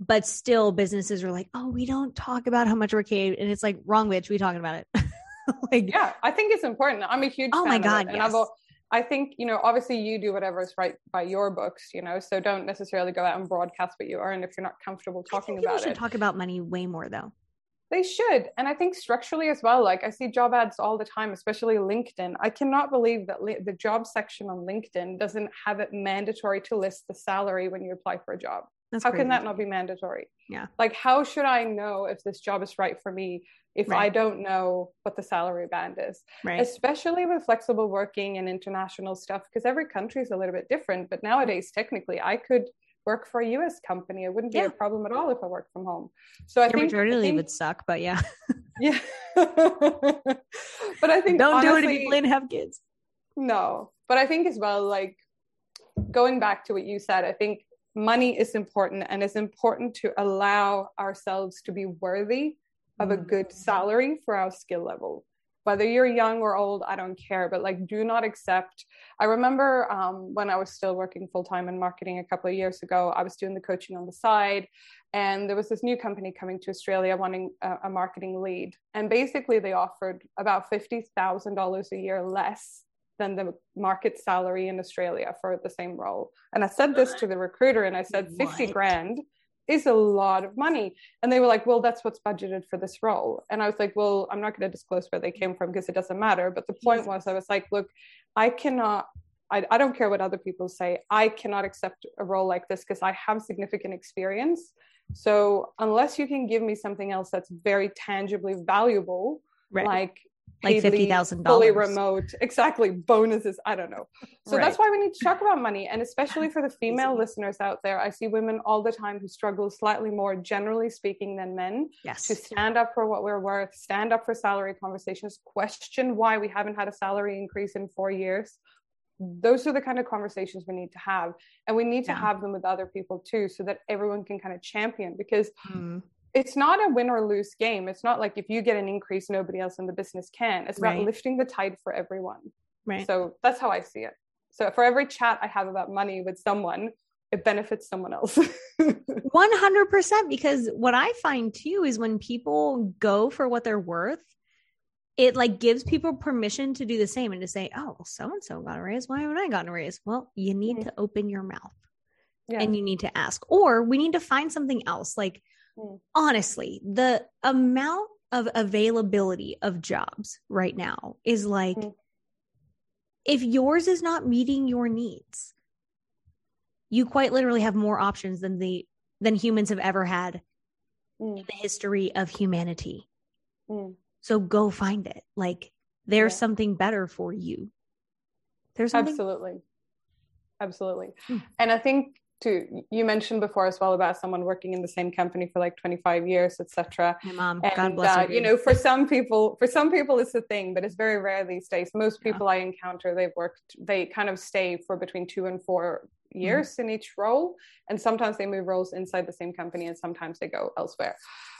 But still businesses are like, oh, we don't talk about how much we're paid. And it's like, wrong bitch, we talking about it. like Yeah, I think it's important. I'm a huge Oh my God. And yes. I've I think, you know, obviously you do whatever is right by your books, you know, so don't necessarily go out and broadcast what you earn if you're not comfortable talking about it. People should talk about money way more though. They should. And I think structurally as well, like I see job ads all the time, especially LinkedIn. I cannot believe that li- the job section on LinkedIn doesn't have it mandatory to list the salary when you apply for a job. That's how crazy. can that not be mandatory? Yeah. Like, how should I know if this job is right for me if right. I don't know what the salary band is? Right. Especially with flexible working and international stuff, because every country is a little bit different. But nowadays, technically, I could work for a US company. It wouldn't be yeah. a problem at all if I worked from home. So I Your think maternity leave would suck, but yeah. yeah. but I think don't honestly, do it if you plan to have kids. No. But I think as well, like going back to what you said, I think money is important and it's important to allow ourselves to be worthy of a good mm. salary for our skill level whether you're young or old i don't care but like do not accept i remember um, when i was still working full-time in marketing a couple of years ago i was doing the coaching on the side and there was this new company coming to australia wanting a, a marketing lead and basically they offered about $50000 a year less than the market salary in australia for the same role and i said this to the recruiter and i said 50 grand is a lot of money. And they were like, well, that's what's budgeted for this role. And I was like, well, I'm not going to disclose where they came from because it doesn't matter. But the point was, I was like, look, I cannot, I, I don't care what other people say. I cannot accept a role like this because I have significant experience. So unless you can give me something else that's very tangibly valuable, right. like like fifty thousand dollars, fully remote, exactly bonuses. I don't know. So right. that's why we need to talk about money, and especially for the female listeners out there, I see women all the time who struggle slightly more, generally speaking, than men. Yes, to stand up for what we're worth, stand up for salary conversations, question why we haven't had a salary increase in four years. Those are the kind of conversations we need to have, and we need to yeah. have them with other people too, so that everyone can kind of champion. Because mm it's not a win or lose game. It's not like if you get an increase, nobody else in the business can. It's about right. lifting the tide for everyone. Right. So that's how I see it. So for every chat I have about money with someone, it benefits someone else 100% because what i find too is when people go for what they're worth it like gives people permission to do the same and to say oh so and so got a raise why haven't i gotten a raise well you need mm-hmm. to open your mouth yeah. and you need to ask or we need to find something else like mm. honestly the amount of availability of jobs right now is like mm. if yours is not meeting your needs you quite literally have more options than the than humans have ever had mm. in the history of humanity. Mm. So go find it. Like there's yeah. something better for you. There's something- absolutely, absolutely. Mm. And I think too, you mentioned before as well about someone working in the same company for like 25 years, etc. My mom, and, God bless uh, her. You know, for some people, for some people, it's a thing, but it's very rare these days. Most people yeah. I encounter, they've worked, they kind of stay for between two and four Mm-hmm. years mm-hmm. in each role. And sometimes they move roles inside the same company and sometimes they go elsewhere.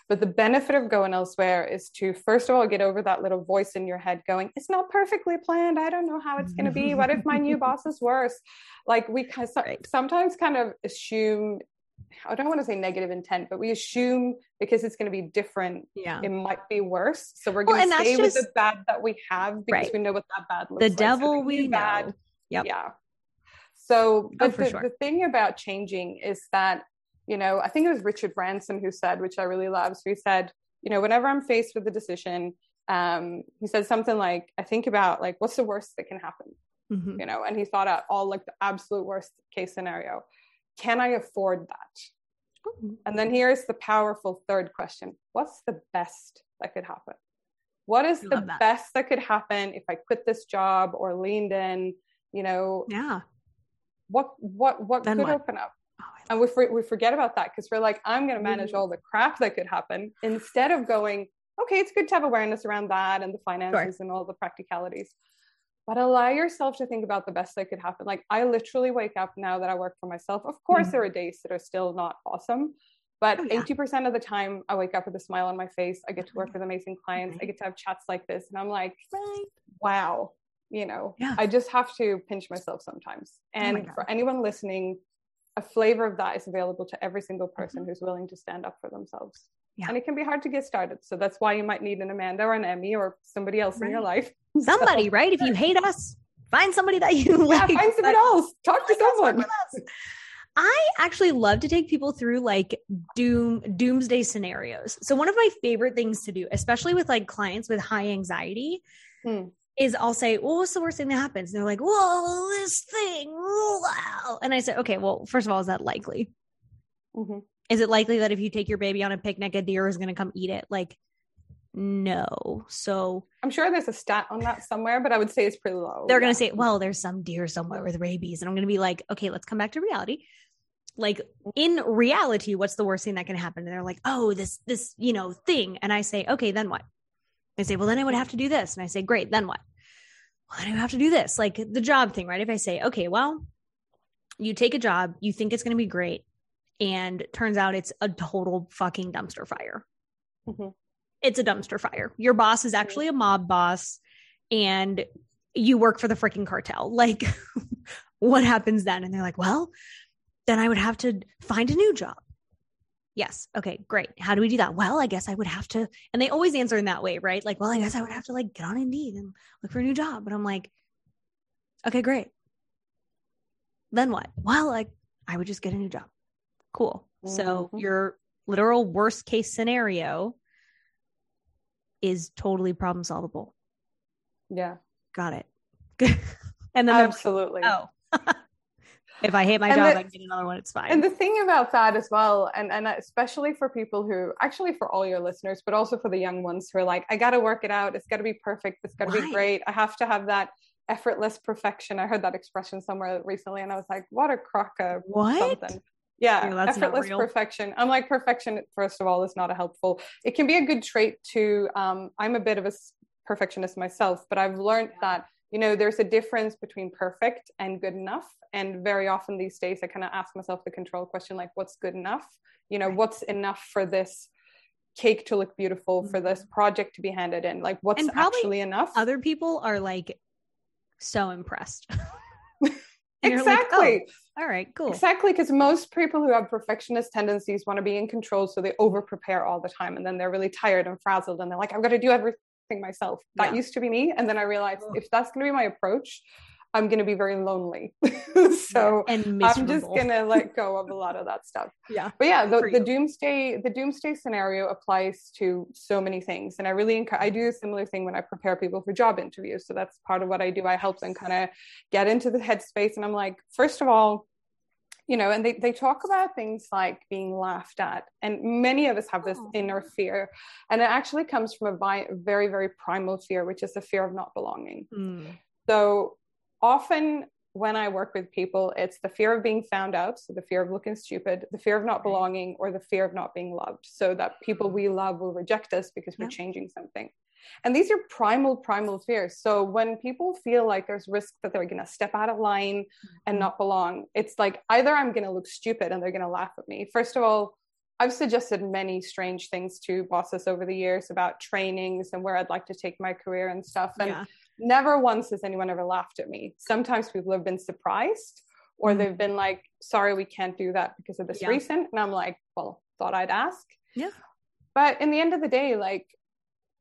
But the benefit of going elsewhere is to, first of all, get over that little voice in your head going, it's not perfectly planned. I don't know how it's going to be. What if my new boss is worse? Like we right. sometimes kind of assume I don't want to say negative intent, but we assume because it's going to be different, yeah, it might be worse. So we're going well, to stay just, with the bad that we have because right. we know what that bad looks the like. The devil so we bad, know. Yep. Yeah. So, oh, but oh, the, sure. the thing about changing is that, you know, I think it was Richard Branson who said, which I really love. So he said, you know, whenever I'm faced with a decision, um, he said something like, I think about like, what's the worst that can happen? Mm-hmm. You know, and he thought out all like the absolute worst case scenario. Can I afford that? Mm-hmm. And then here's the powerful third question What's the best that could happen? What is the that. best that could happen if I quit this job or leaned in? You know, yeah what what what then could what? open up and we, for, we forget about that because we're like i'm going to manage mm-hmm. all the crap that could happen instead of going okay it's good to have awareness around that and the finances sure. and all the practicalities but allow yourself to think about the best that could happen like i literally wake up now that i work for myself of course mm-hmm. there are days that are still not awesome but oh, yeah. 80% of the time i wake up with a smile on my face i get to work with amazing clients i get to have chats like this and i'm like right. wow you know yeah. i just have to pinch myself sometimes oh and oh for anyone listening a flavor of that is available to every single person mm-hmm. who's willing to stand up for themselves yeah. and it can be hard to get started so that's why you might need an amanda or an emmy or somebody else right. in your life somebody so. right if you hate us find somebody that you yeah, like find someone else talk to someone I actually love to take people through like doom doomsday scenarios. So one of my favorite things to do, especially with like clients with high anxiety, hmm is I'll say, well, what's the worst thing that happens? And they're like, whoa, this thing. Wow. And I say, okay, well, first of all, is that likely? Mm-hmm. Is it likely that if you take your baby on a picnic, a deer is going to come eat it? Like, no. So I'm sure there's a stat on that somewhere, but I would say it's pretty low. They're yeah. going to say, well, there's some deer somewhere with rabies. And I'm going to be like, okay, let's come back to reality. Like in reality, what's the worst thing that can happen? And they're like, oh, this, this, you know, thing. And I say, okay, then what? They say, well, then I would have to do this. And I say, great, then what? Well, then I have to do this. Like the job thing, right? If I say, okay, well, you take a job, you think it's going to be great, and turns out it's a total fucking dumpster fire. Mm-hmm. It's a dumpster fire. Your boss is actually a mob boss, and you work for the freaking cartel. Like, what happens then? And they're like, well, then I would have to find a new job. Yes. Okay, great. How do we do that? Well, I guess I would have to, and they always answer in that way, right? Like, well, I guess I would have to like get on Indeed and look for a new job. But I'm like, okay, great. Then what? Well, like, I would just get a new job. Cool. Mm-hmm. So your literal worst case scenario is totally problem solvable. Yeah. Got it. and then absolutely. Like, oh, if I hate my and job, the, I get another one. It's fine. And the thing about that as well, and and especially for people who, actually for all your listeners, but also for the young ones who are like, I got to work it out. It's got to be perfect. It's got to be great. I have to have that effortless perfection. I heard that expression somewhere recently, and I was like, what a crock of what? something. Yeah, yeah effortless perfection. I'm like perfection. First of all, is not a helpful. It can be a good trait to. Um, I'm a bit of a perfectionist myself, but I've learned that you know there's a difference between perfect and good enough. And very often these days i kind of ask myself the control question like what's good enough? You know what's enough for this cake to look beautiful for this mm-hmm. project to be handed in? Like what's actually enough? other people are like so impressed. Exactly like, oh, All right, cool. Exactly, because most people who have perfectionist tendencies want to be in control, so they over prepare all the time, and then they're really tired and frazzled, and they're like, "I've got to do everything myself." That yeah. used to be me, and then I realized oh. if that's going to be my approach, I'm going to be very lonely. so and I'm just going to let go of a lot of that stuff. Yeah. But yeah, the, the doomsday the doomsday scenario applies to so many things, and I really encourage. I do a similar thing when I prepare people for job interviews. So that's part of what I do. I help them kind of get into the headspace, and I'm like, first of all, you know, and they, they talk about things like being laughed at. And many of us have this oh. inner fear. And it actually comes from a very, very primal fear, which is the fear of not belonging. Mm. So often when I work with people, it's the fear of being found out, so the fear of looking stupid, the fear of not belonging, or the fear of not being loved, so that people we love will reject us because we're yeah. changing something. And these are primal, primal fears. So when people feel like there's risk that they're going to step out of line and mm-hmm. not belong, it's like either I'm going to look stupid and they're going to laugh at me. First of all, I've suggested many strange things to bosses over the years about trainings and where I'd like to take my career and stuff. And yeah never once has anyone ever laughed at me. Sometimes people have been surprised or mm-hmm. they've been like, sorry, we can't do that because of this yeah. reason. And I'm like, well, thought I'd ask. Yeah. But in the end of the day, like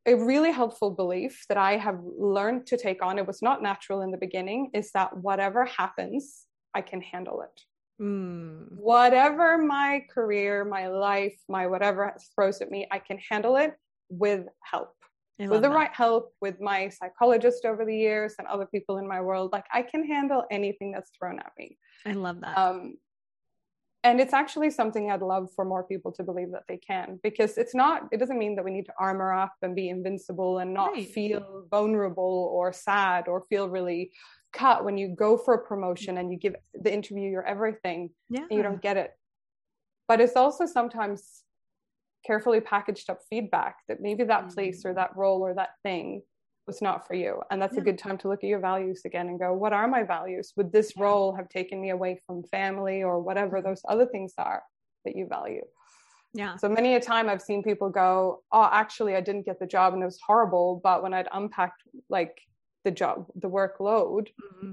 a really helpful belief that I have learned to take on, it was not natural in the beginning, is that whatever happens, I can handle it. Mm. Whatever my career, my life, my whatever throws at me, I can handle it with help with the that. right help with my psychologist over the years and other people in my world like i can handle anything that's thrown at me i love that um, and it's actually something i'd love for more people to believe that they can because it's not it doesn't mean that we need to armor up and be invincible and not right. feel vulnerable or sad or feel really cut when you go for a promotion and you give the interview your everything yeah. and you don't get it but it's also sometimes carefully packaged up feedback that maybe that mm-hmm. place or that role or that thing was not for you. And that's yeah. a good time to look at your values again and go, what are my values? Would this yeah. role have taken me away from family or whatever mm-hmm. those other things are that you value? Yeah. So many a time I've seen people go, oh, actually, I didn't get the job and it was horrible. But when I'd unpacked like the job, the workload, mm-hmm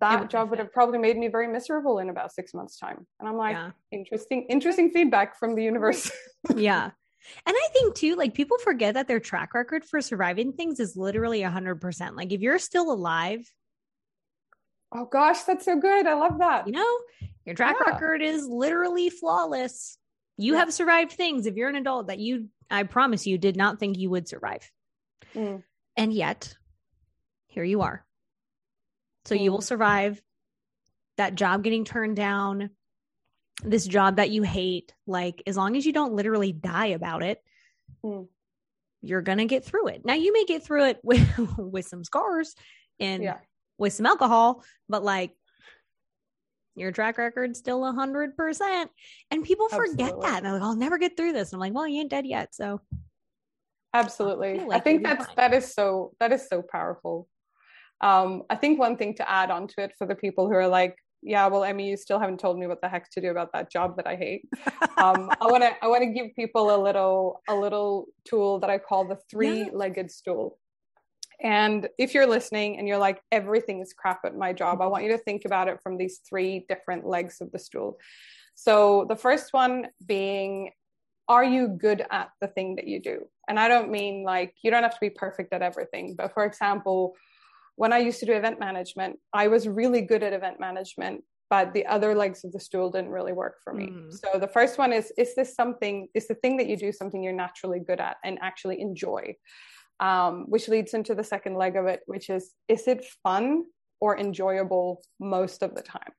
that job would have probably made me very miserable in about six months time. And i'm like yeah. interesting interesting feedback from the universe. Yeah. And i think too like people forget that their track record for surviving things is literally 100% like if you're still alive oh gosh that's so good. I love that. You know your track yeah. record is literally flawless. You yeah. have survived things. If you're an adult that you i promise you did not think you would survive. Mm. and yet here you are so you will survive that job getting turned down, this job that you hate. Like, as long as you don't literally die about it, mm. you're going to get through it. Now, you may get through it with, with some scars and yeah. with some alcohol, but like, your track record still a hundred percent. And people forget Absolutely. that. And they're like, I'll never get through this. And I'm like, well, you ain't dead yet. So Absolutely. I, like I think that's fine. that is so that is so powerful. Um, I think one thing to add on to it for the people who are like, yeah, well, Emmy, you still haven't told me what the heck to do about that job that I hate. Um, I want to I want to give people a little a little tool that I call the three-legged stool. And if you're listening and you're like, everything is crap at my job, I want you to think about it from these three different legs of the stool. So the first one being, are you good at the thing that you do? And I don't mean like you don't have to be perfect at everything, but for example, when I used to do event management, I was really good at event management, but the other legs of the stool didn't really work for me. Mm. So the first one is is this something, is the thing that you do something you're naturally good at and actually enjoy? Um, which leads into the second leg of it, which is is it fun or enjoyable most of the time?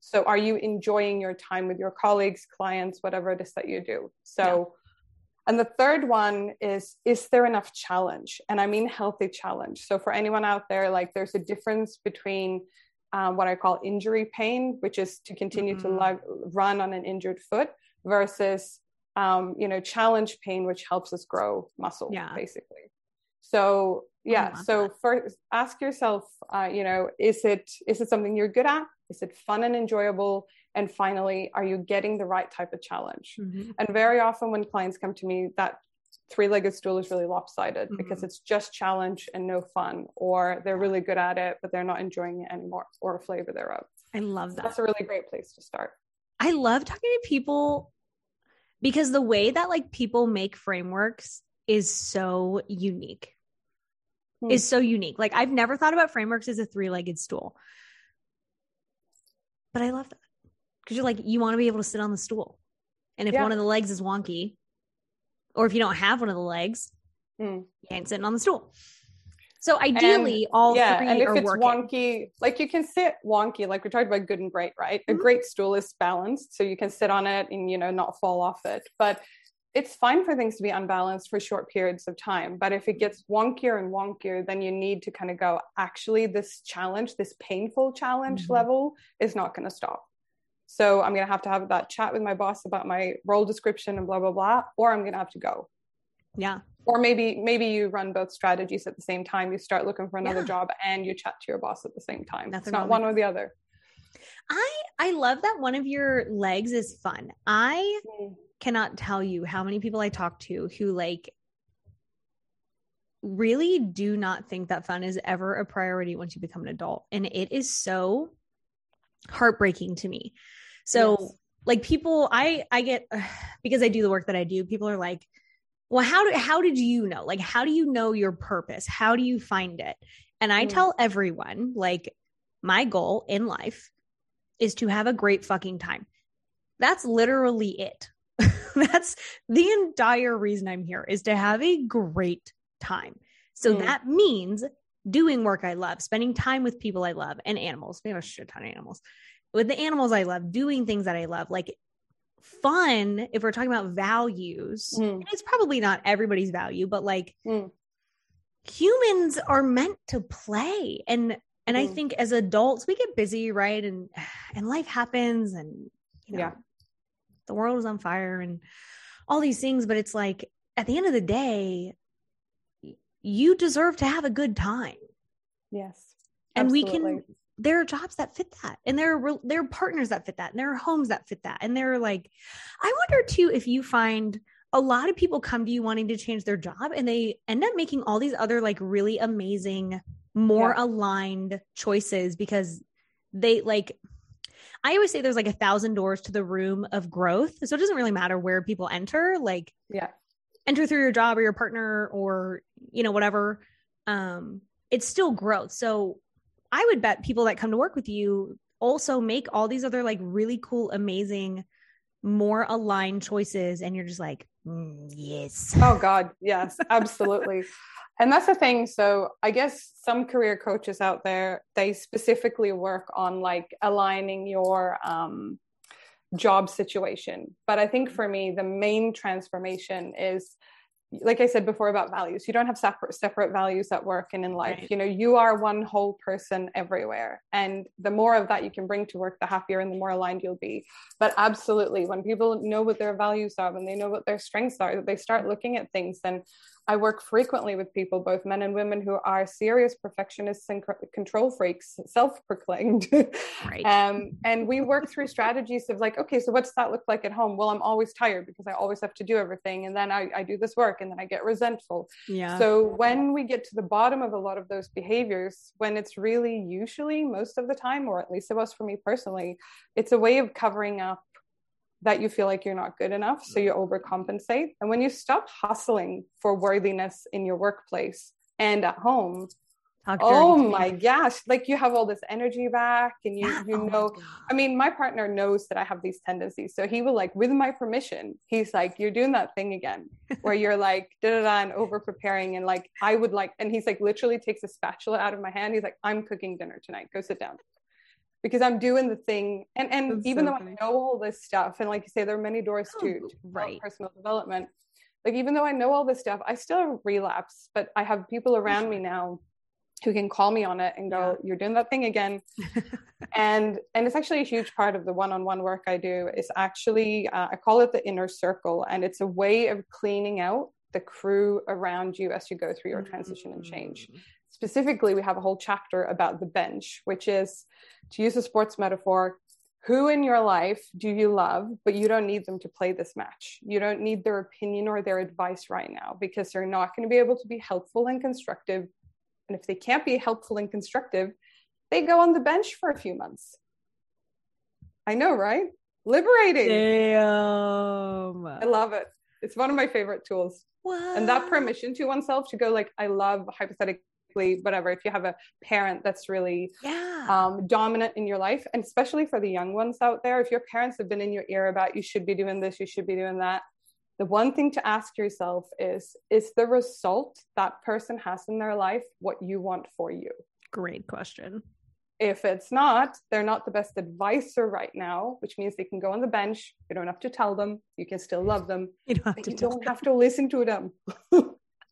So are you enjoying your time with your colleagues, clients, whatever it is that you do? So yeah and the third one is Is there enough challenge? And I mean healthy challenge. So, for anyone out there, like there's a difference between um, what I call injury pain, which is to continue mm-hmm. to lug, run on an injured foot, versus um, you know challenge pain, which helps us grow muscle, yeah. basically. So yeah, so that. first ask yourself, uh, you know, is it is it something you're good at? Is it fun and enjoyable? And finally are you getting the right type of challenge mm-hmm. and very often when clients come to me that three-legged stool is really lopsided mm-hmm. because it's just challenge and no fun or they're really good at it but they're not enjoying it anymore or a flavor thereof I love So that. that's a really great place to start. I love talking to people because the way that like people make frameworks is so unique. Hmm. Is so unique. Like I've never thought about frameworks as a three-legged stool. But I love that. Cuz you're like you want to be able to sit on the stool. And if Yeah. one of the legs is wonky or if you don't have one of the legs, Hmm. you ain't sitting on the stool. So ideally all yeah, three and if are it's working. wonky, like you can sit wonky, like we talked about good and great, right? A Mhm. great stool is balanced, so you can sit on it and you know not fall off it. But it's fine for things to be unbalanced for short periods of time. But if it gets wonkier and wonkier, then you need to kind of go, actually, this challenge, this painful challenge Mhm. level is not going to stop. So I'm going to have to have that chat with my boss about my role description and blah, blah, blah, or I'm going to have to go yeah. or maybe maybe you run both strategies at the same time you start looking for another Yeah. job and you chat to your boss at the same time Nothing it's not one or the other I I love that one of your legs is fun. I Mm. cannot tell you how many people I talk to who like really do not think that fun is ever a priority once you become an adult. And it is so heartbreaking to me. So Yes. like people I I get because I do the work that I do, people are like, well, how do how did you know? Like how do you know your purpose? How do you find it? And I Mm. tell everyone like my goal in life is to have a great fucking time. That's literally it. That's the entire reason I'm here is to have a great time. So Mm. that means doing work I love, spending time with people I love and animals. We have a shit ton of animals. With the animals I love, doing things that I love, like fun, if we're talking about values, Mm. it's probably not everybody's value, but like Mm. humans are meant to play. And and I Mhm. think as adults, we get busy, right? And and life happens and you know Yeah. the world is on fire and all these things, but it's like at the end of the day, you deserve to have a good time. yes And we can there are jobs that fit that and there are there are partners that fit that and there are homes that fit that and they're like i wonder too if you find a lot of people come to you wanting to change their job and they end up making all these other like really amazing more Yeah. aligned choices because they like i always say there's like a thousand doors to the room of growth so it doesn't really matter where people enter like yeah enter through your job or your partner or you know whatever um it's still growth. So i would bet people that come to work with you also make all these other like really cool amazing more aligned choices and you're just like mm, yes. Oh god yes absolutely. And that's the thing. So i guess some career coaches out there they specifically work on like aligning your um, job situation. But i think for me the main transformation is like i said before about values. You don't have separate separate values at work and in life. Right. you know you are one whole person everywhere. And the more of that you can bring to work the happier and the more aligned you'll be. But absolutely when people know what their values are when they know what their strengths are that they start looking at things then I work frequently with people, both men and women, who are serious perfectionists and control freaks, self-proclaimed. right um, and we work through strategies of like, okay, so what's that look like at home? Well, I'm always tired because I always have to do everything, and then I, I do this work, and then I get resentful. yeah So when we get to the bottom of a lot of those behaviors, when it's really usually most of the time, or at least it was for me personally, it's a way of covering up that you feel like you're not good enough. So you overcompensate. And when you stop hustling for worthiness in your workplace and at home, oh my gosh, like you have all this energy back and you, Yeah. you Oh know. I mean, my partner knows that I have these tendencies. So he will like, with my permission, he's like, you're doing that thing again, where you're like, da da da, and over preparing. And like, I would like, and he's like, literally takes a spatula out of my hand. He's like, I'm cooking dinner tonight. Go sit down. Because I'm doing the thing. And and That's even so though funny. I know all this stuff, and like you say, there are many doors to, Oh, to right. personal development. Like, even though I know all this stuff, I still relapse, but I have people around me now who can call me on it and go, You're doing that thing again and and it's actually a huge part of the one-on-one work i do is actually uh, i call it the inner circle and it's a way of cleaning out the crew around you as you go through your transition and change Mm. Specifically we have a whole chapter about the bench which is to use a sports metaphor who in your life do you love but you don't need them to play this match you don't need their opinion or their advice right now because they're not going to be able to be helpful and constructive and if they can't be helpful and constructive they go on the bench for a few months I know, right? Liberating. Damn. I love it. It's one of my favorite tools. What? And that permission to oneself to go like, I love whatever if you have a parent that's really yeah. um, dominant in your life and especially for the young ones out there if your parents have been in your ear about you should be doing this you should be doing that the one thing to ask yourself is is the result that person has in their life what you want for you Great question. if it's not they're not the best advisor right now which means they can go on the bench you don't have to tell them you can still love them You don't have to you don't have to listen to them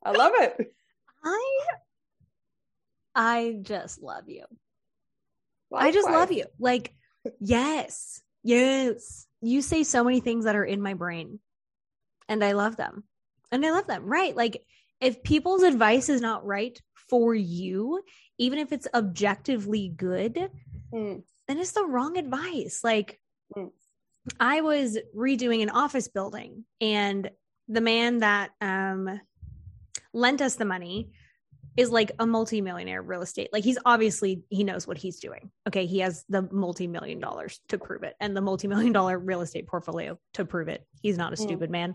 i love it I I just love you. I just love you. Like, yes, yes. You say so many things that are in my brain, and I love them. And I love them. Right. Like, if people's advice is not right for you, even if it's objectively good, Mm, then it's the wrong advice. Like, Mm. I was redoing an office building, and the man that um, lent us the money is like a multi-millionaire real estate. Like he's obviously he knows what he's doing. Okay, he has the multi-million dollars to prove it and the multi-million dollar real estate portfolio to prove it. He's not a Mm. stupid man.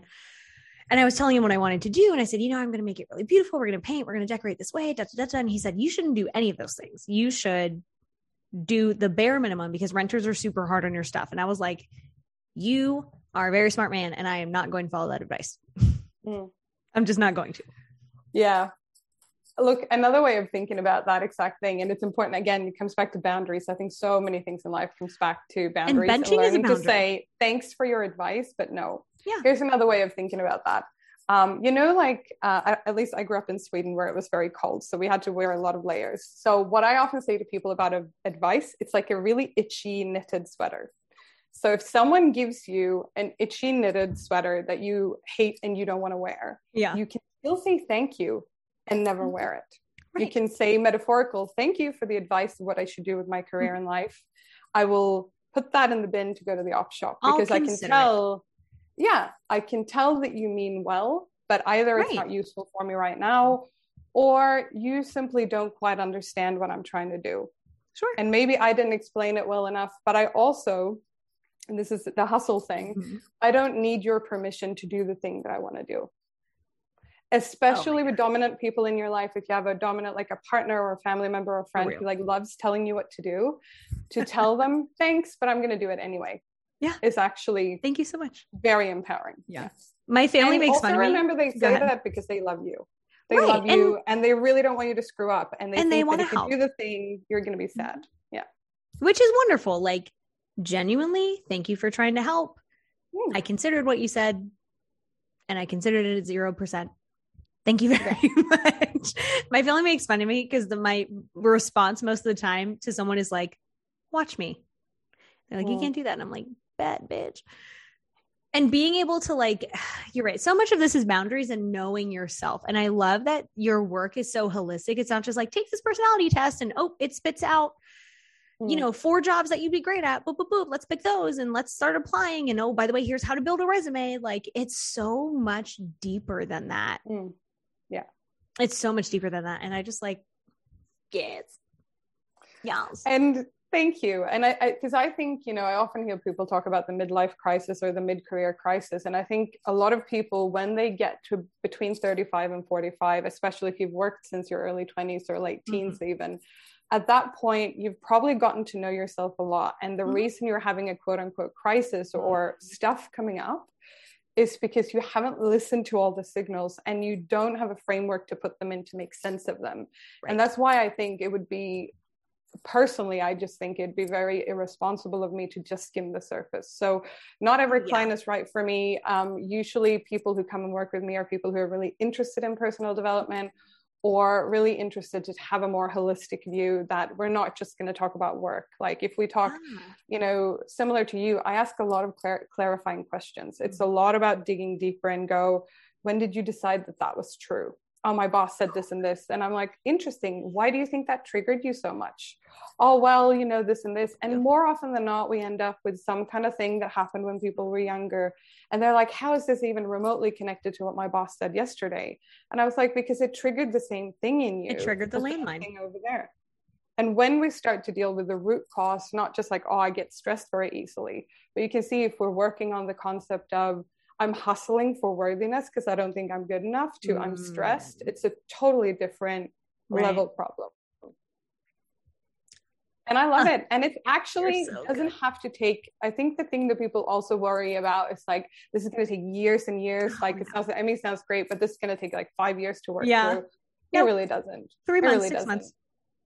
And I was telling him what I wanted to do, and I said, you know, I'm going to make it really beautiful. We're going to paint. We're going to decorate this way. Da, da, da, da. And he said, you shouldn't do any of those things. You should do the bare minimum because renters are super hard on your stuff. And I was like, you are a very smart man, and I am not going to follow that advice. mm. I'm just not going to. Yeah. Look, another way of thinking about that exact thing, and it's important again, it comes back to boundaries. I think so many things in life comes back to boundaries benching is a learning to say thanks for your advice, but no. Yeah. Here's another way of thinking about that. Um, you know, like uh, at least I grew up in Sweden where it was very cold, so we had to wear a lot of layers. So what I often say to people about a- advice, it's like a really itchy knitted sweater. So if someone gives you an itchy knitted sweater that you hate and you don't want to wear, Yeah. you can still say thank you and never wear it. Right. You can say metaphorical, thank you for the advice of what I should do with my career in life. I will put that in the bin to go to the op shop because I can consider it. tell, yeah, I can tell that you mean well, but either it's not useful for me right now, or you simply don't quite understand what I'm trying to do. Sure. And maybe I didn't explain it well enough, but I also, and this is the hustle thing, Mhm. I don't need your permission to do the thing that I want to do. Especially Oh with dominant people in your life, if you have a dominant, like a partner or a family member or friend who like loves telling you what to do, to tell them thanks, but I'm going to do it anyway. Yeah. it's actually Thank you so much. very empowering. Yeah. Yes. My family and makes also fun of me. remember they say that because they love you. They Right, love you, and, they really don't want you to screw up. And they And they wanna if you do the thing, you're going to be sad. Yeah. Which is wonderful. Like, genuinely, thank you for trying to help. Hmm. I considered what you said, and I considered it at zero percent. Thank you very much. My family makes fun of me because my response most of the time to someone is like, "Watch me." They're like, "You Mm. can't do that," and I'm like, "Bad bitch." And being able to like, you're right. So much of this is boundaries and knowing yourself. And I love that your work is so holistic. It's not just like take this personality test and oh, it spits out you Mm. know, four jobs that you'd be great at. Boop, boop, boop. Let's pick those and let's start applying. And oh, by the way, here's how to build a resume. Like it's so much deeper than that. Mm. It's so much deeper than that. And I just like, yes. Yes. And thank you. And I, because I, think, you know, I often hear people talk about the midlife crisis or the mid career crisis. And I think a lot of people, when they get to between 35 and 45, especially if you've worked since your early 20s or late teens, even, at that point, you've probably gotten to know yourself a lot. And the Mhm. reason you're having a quote unquote crisis or stuff coming up is because you haven't listened to all the signals and you don't have a framework to put them in to make sense of them. Right. And that's why I think it would be personally, I just think it'd be very irresponsible of me to just skim the surface. So, not every Yeah. client is right for me. Um, usually, people who come and work with me are people who are really interested in personal development or really interested to have a more holistic view that we're not just going to talk about work. Like, if we talk, Ah, you know, similar to you, I ask a lot of clar- clarifying questions. It's a lot about digging deeper and go, when did you decide that that was true? Oh, my boss said this and this. And I'm like, interesting. Why do you think that triggered you so much? Oh, well, you know, this and this. And Yeah. more often than not, we end up with some kind of thing that happened when people were younger. And they're like, how is this even remotely connected to what my boss said yesterday? And I was like, because it triggered the same thing in you. It triggered the landmine. thing over there. And when we start to deal with the root cause, not just like, oh, I get stressed very easily, but you can see if we're working on the concept of, I'm hustling for worthiness because I don't think I'm good enough to mm. I'm stressed. It's a totally different right. level problem. And I love it. And it actually so doesn't good. have to take, I think the thing that people also worry about is like, this is going to take years and years. Oh, like, it sounds, I mean, it sounds great, but this is going to take like five years to work yeah. through. It really doesn't. Three it months, really six doesn't. months.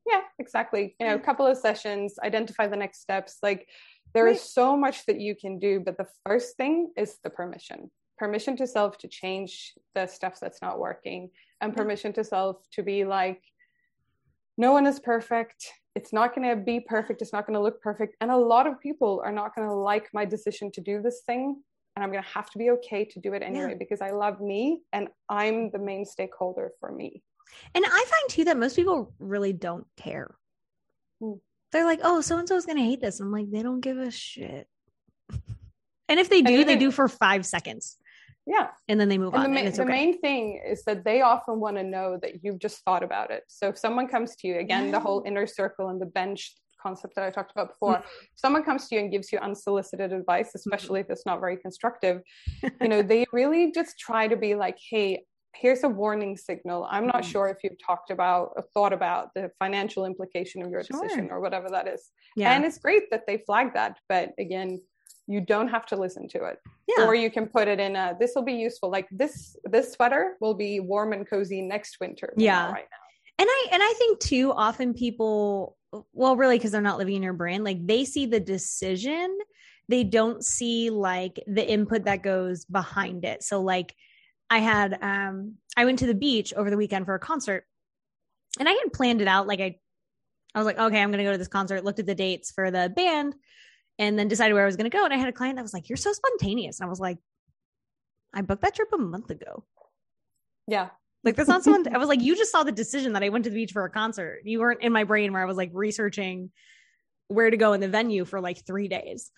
Yeah, exactly. You know, a couple of sessions, identify the next steps. Like, there right. is so much that you can do, but the first thing is the permission. Permission to self to change the stuff that's not working and permission to self to be like no one is perfect. It's not going to be perfect. It's not going to look perfect. And a lot of people are not going to like my decision to do this thing and i'm going to have to be okay to do it anyway yeah. because i love me and i'm the main stakeholder for me. And i find too that most people really don't care. Hmm. They're like oh so and so is going to hate this i'm like they don't give a shit and if they do even, they do for five seconds yeah and then they move and on the, ma- the okay. main thing is that they often want to know that you've just thought about it so if someone comes to you again yeah. the whole inner circle and the bench concept that i talked about before mm-hmm. someone comes to you and gives you unsolicited advice especially mm-hmm. if it's not very constructive you know they really just try to be like hey here's a warning signal i'm not mm-hmm. sure if you've talked about or thought about the financial implication of your sure. decision or whatever that is yeah. and it's great that they flag that but again you don't have to listen to it yeah. or you can put it in a this will be useful like this this sweater will be warm and cozy next winter yeah right now and i and i think too often people well really because they're not living in your brand like they see the decision they don't see like the input that goes behind it so like i had um i went to the beach over the weekend for a concert and i had planned it out like i i was like okay i'm gonna go to this concert looked at the dates for the band and then decided where I was going to go. And I had a client that was like, You're so spontaneous. And I was like, I booked that trip a month ago. Yeah. Like that's not someone I was like, you just saw the decision that I went to the beach for a concert. You weren't in my brain where I was like researching where to go in the venue for like three days.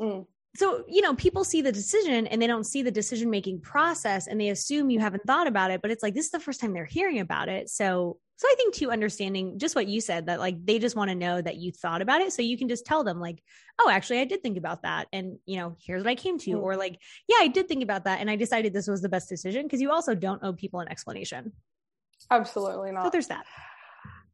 Mm. So, you know, people see the decision and they don't see the decision making process and they assume you haven't thought about it, but it's like this is the first time they're hearing about it. So so I think too, understanding just what you said that like they just want to know that you thought about it. So you can just tell them, like, oh, actually, I did think about that. And, you know, here's what I came to. Mm-hmm. Or like, yeah, I did think about that. And I decided this was the best decision because you also don't owe people an explanation. Absolutely not. So there's that.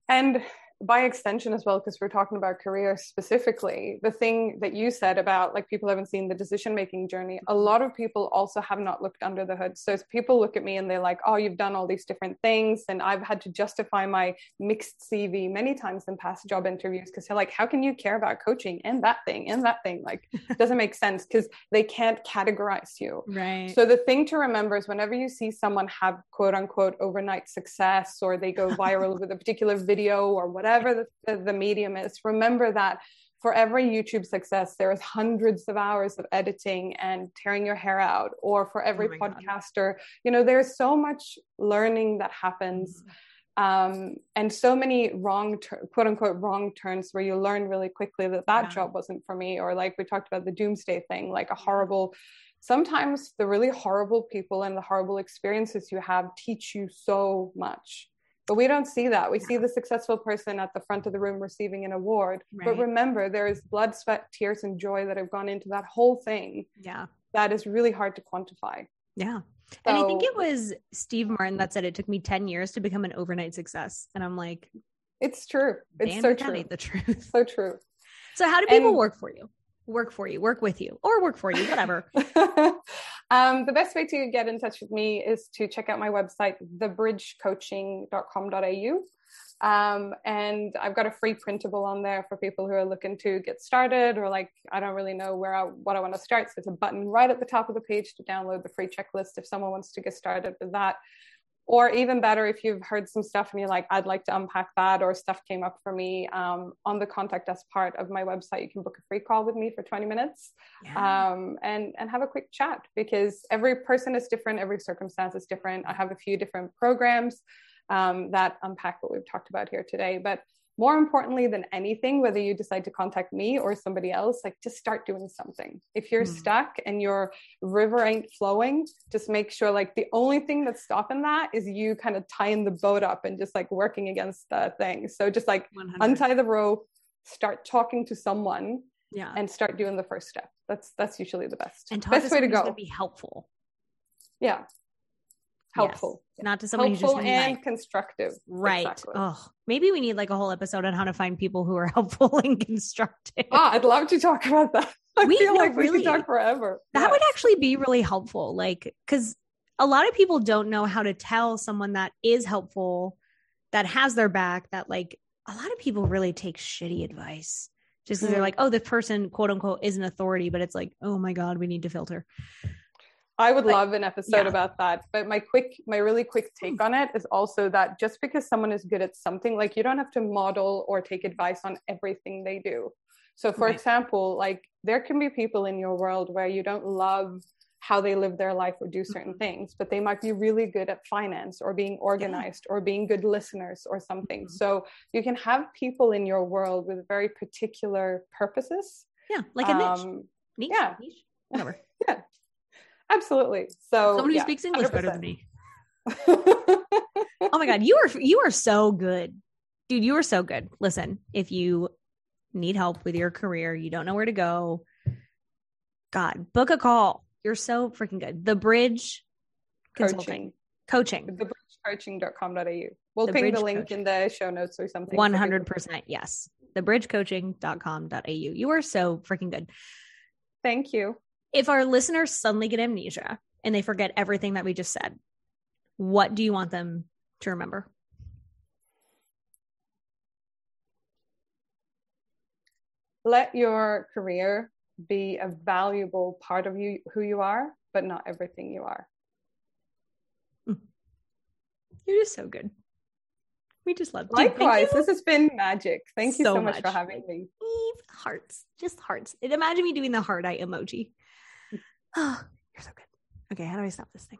And by extension as well because we're talking about career specifically the thing that you said about like people haven't seen the decision making journey a lot of people also have not looked under the hood. So people look at me and they're like oh you've done all these different things and i've had to justify my mixed cv many times in past job interviews because they're like how can you care about coaching and that thing and that thing? Like doesn't make sense because they can't categorize you. Right. So the thing to remember is whenever you see someone have quote unquote overnight success or they go viral with a particular video or whatever whatever the, the, medium is, remember that for every YouTube success, there is hundreds of hours of editing and tearing your hair out. Or for every oh podcaster, God. you know, there's so much learning that happens. Mm-hmm. Um, and so many wrong, ter- quote unquote, wrong turns where you learn really quickly that that yeah. job wasn't for me. Or like we talked about the doomsday thing, like a horrible, sometimes the really horrible people and the horrible experiences you have teach you so much but we don't see that. We see the successful person at the front of the room receiving an award. Right. But remember, there is blood, sweat, tears, and joy that have gone into that whole thing. Yeah. That is really hard to quantify. Yeah. So, and I think it was Steve Martin that said it took me 10 years to become an overnight success. And I'm like, it's true. It's so true. The truth. So true. So how do people and, work for you? work for you, work with you, or work for you, whatever. um, the best way to get in touch with me is to check out my website, thebridgecoaching.com.au. Um, and I've got a free printable on there for people who are looking to get started or like, I don't really know where I, what I want to start. So it's a button right at the top of the page to download the free checklist if someone wants to get started with that or even better if you've heard some stuff and you're like i'd like to unpack that or stuff came up for me um, on the contact us part of my website you can book a free call with me for 20 minutes yeah. um, and and have a quick chat because every person is different every circumstance is different i have a few different programs um, that unpack what we've talked about here today but more importantly than anything, whether you decide to contact me or somebody else, like just start doing something. If you're mm. stuck and your river ain't flowing, just make sure like the only thing that's stopping that is you kind of tying the boat up and just like working against the thing. So just like 100. untie the rope, start talking to someone, yeah, and start doing the first step. That's that's usually the best. And best way to go. To be helpful. Yeah, helpful. Yes. not to someone helpful who's just and like, constructive. right. Exactly. oh maybe we need like a whole episode on how to find people who are helpful and constructive. Oh i'd love to talk about that. I we, feel no, like really, we could talk forever. That would actually be really helpful like because a lot of people don't know how to tell someone that is helpful that has their back that like a lot of people really take shitty advice just because mm. they're like oh this person quote unquote is an authority but it's like oh my god we need to filter I would but, love an episode yeah. about that. But my quick, my really quick take on it is also that just because someone is good at something, like you don't have to model or take advice on everything they do. So, for right. example, like there can be people in your world where you don't love how they live their life or do certain mm-hmm. things, but they might be really good at finance or being organized yeah. or being good listeners or something. Mm-hmm. So, you can have people in your world with very particular purposes. Yeah, like a niche. Um, niche? Yeah. Niche? Whatever. yeah absolutely. So someone who yeah, speaks English 100%. better than me. oh my god, you are you are so good, dude. You are so good. Listen, if you need help with your career, you don't know where to go. God, book a call. You're so freaking good. The Bridge Consulting. Coaching. Thebridgecoaching.com.au. We'll the ping the link coaching. in the show notes or something. 100%. Yes. Thebridgecoaching.com.au. You are so freaking good. Thank you if our listeners suddenly get amnesia and they forget everything that we just said, what do you want them to remember? Let your career be a valuable part of you, who you are, but not everything you are. Hmm. You're just so good. We just love. Likewise, this has been magic. Thank you so, so much, much for having me. Hearts, just hearts. Imagine me doing the heart eye emoji. Oh, you're so good. Okay, how do I stop this thing?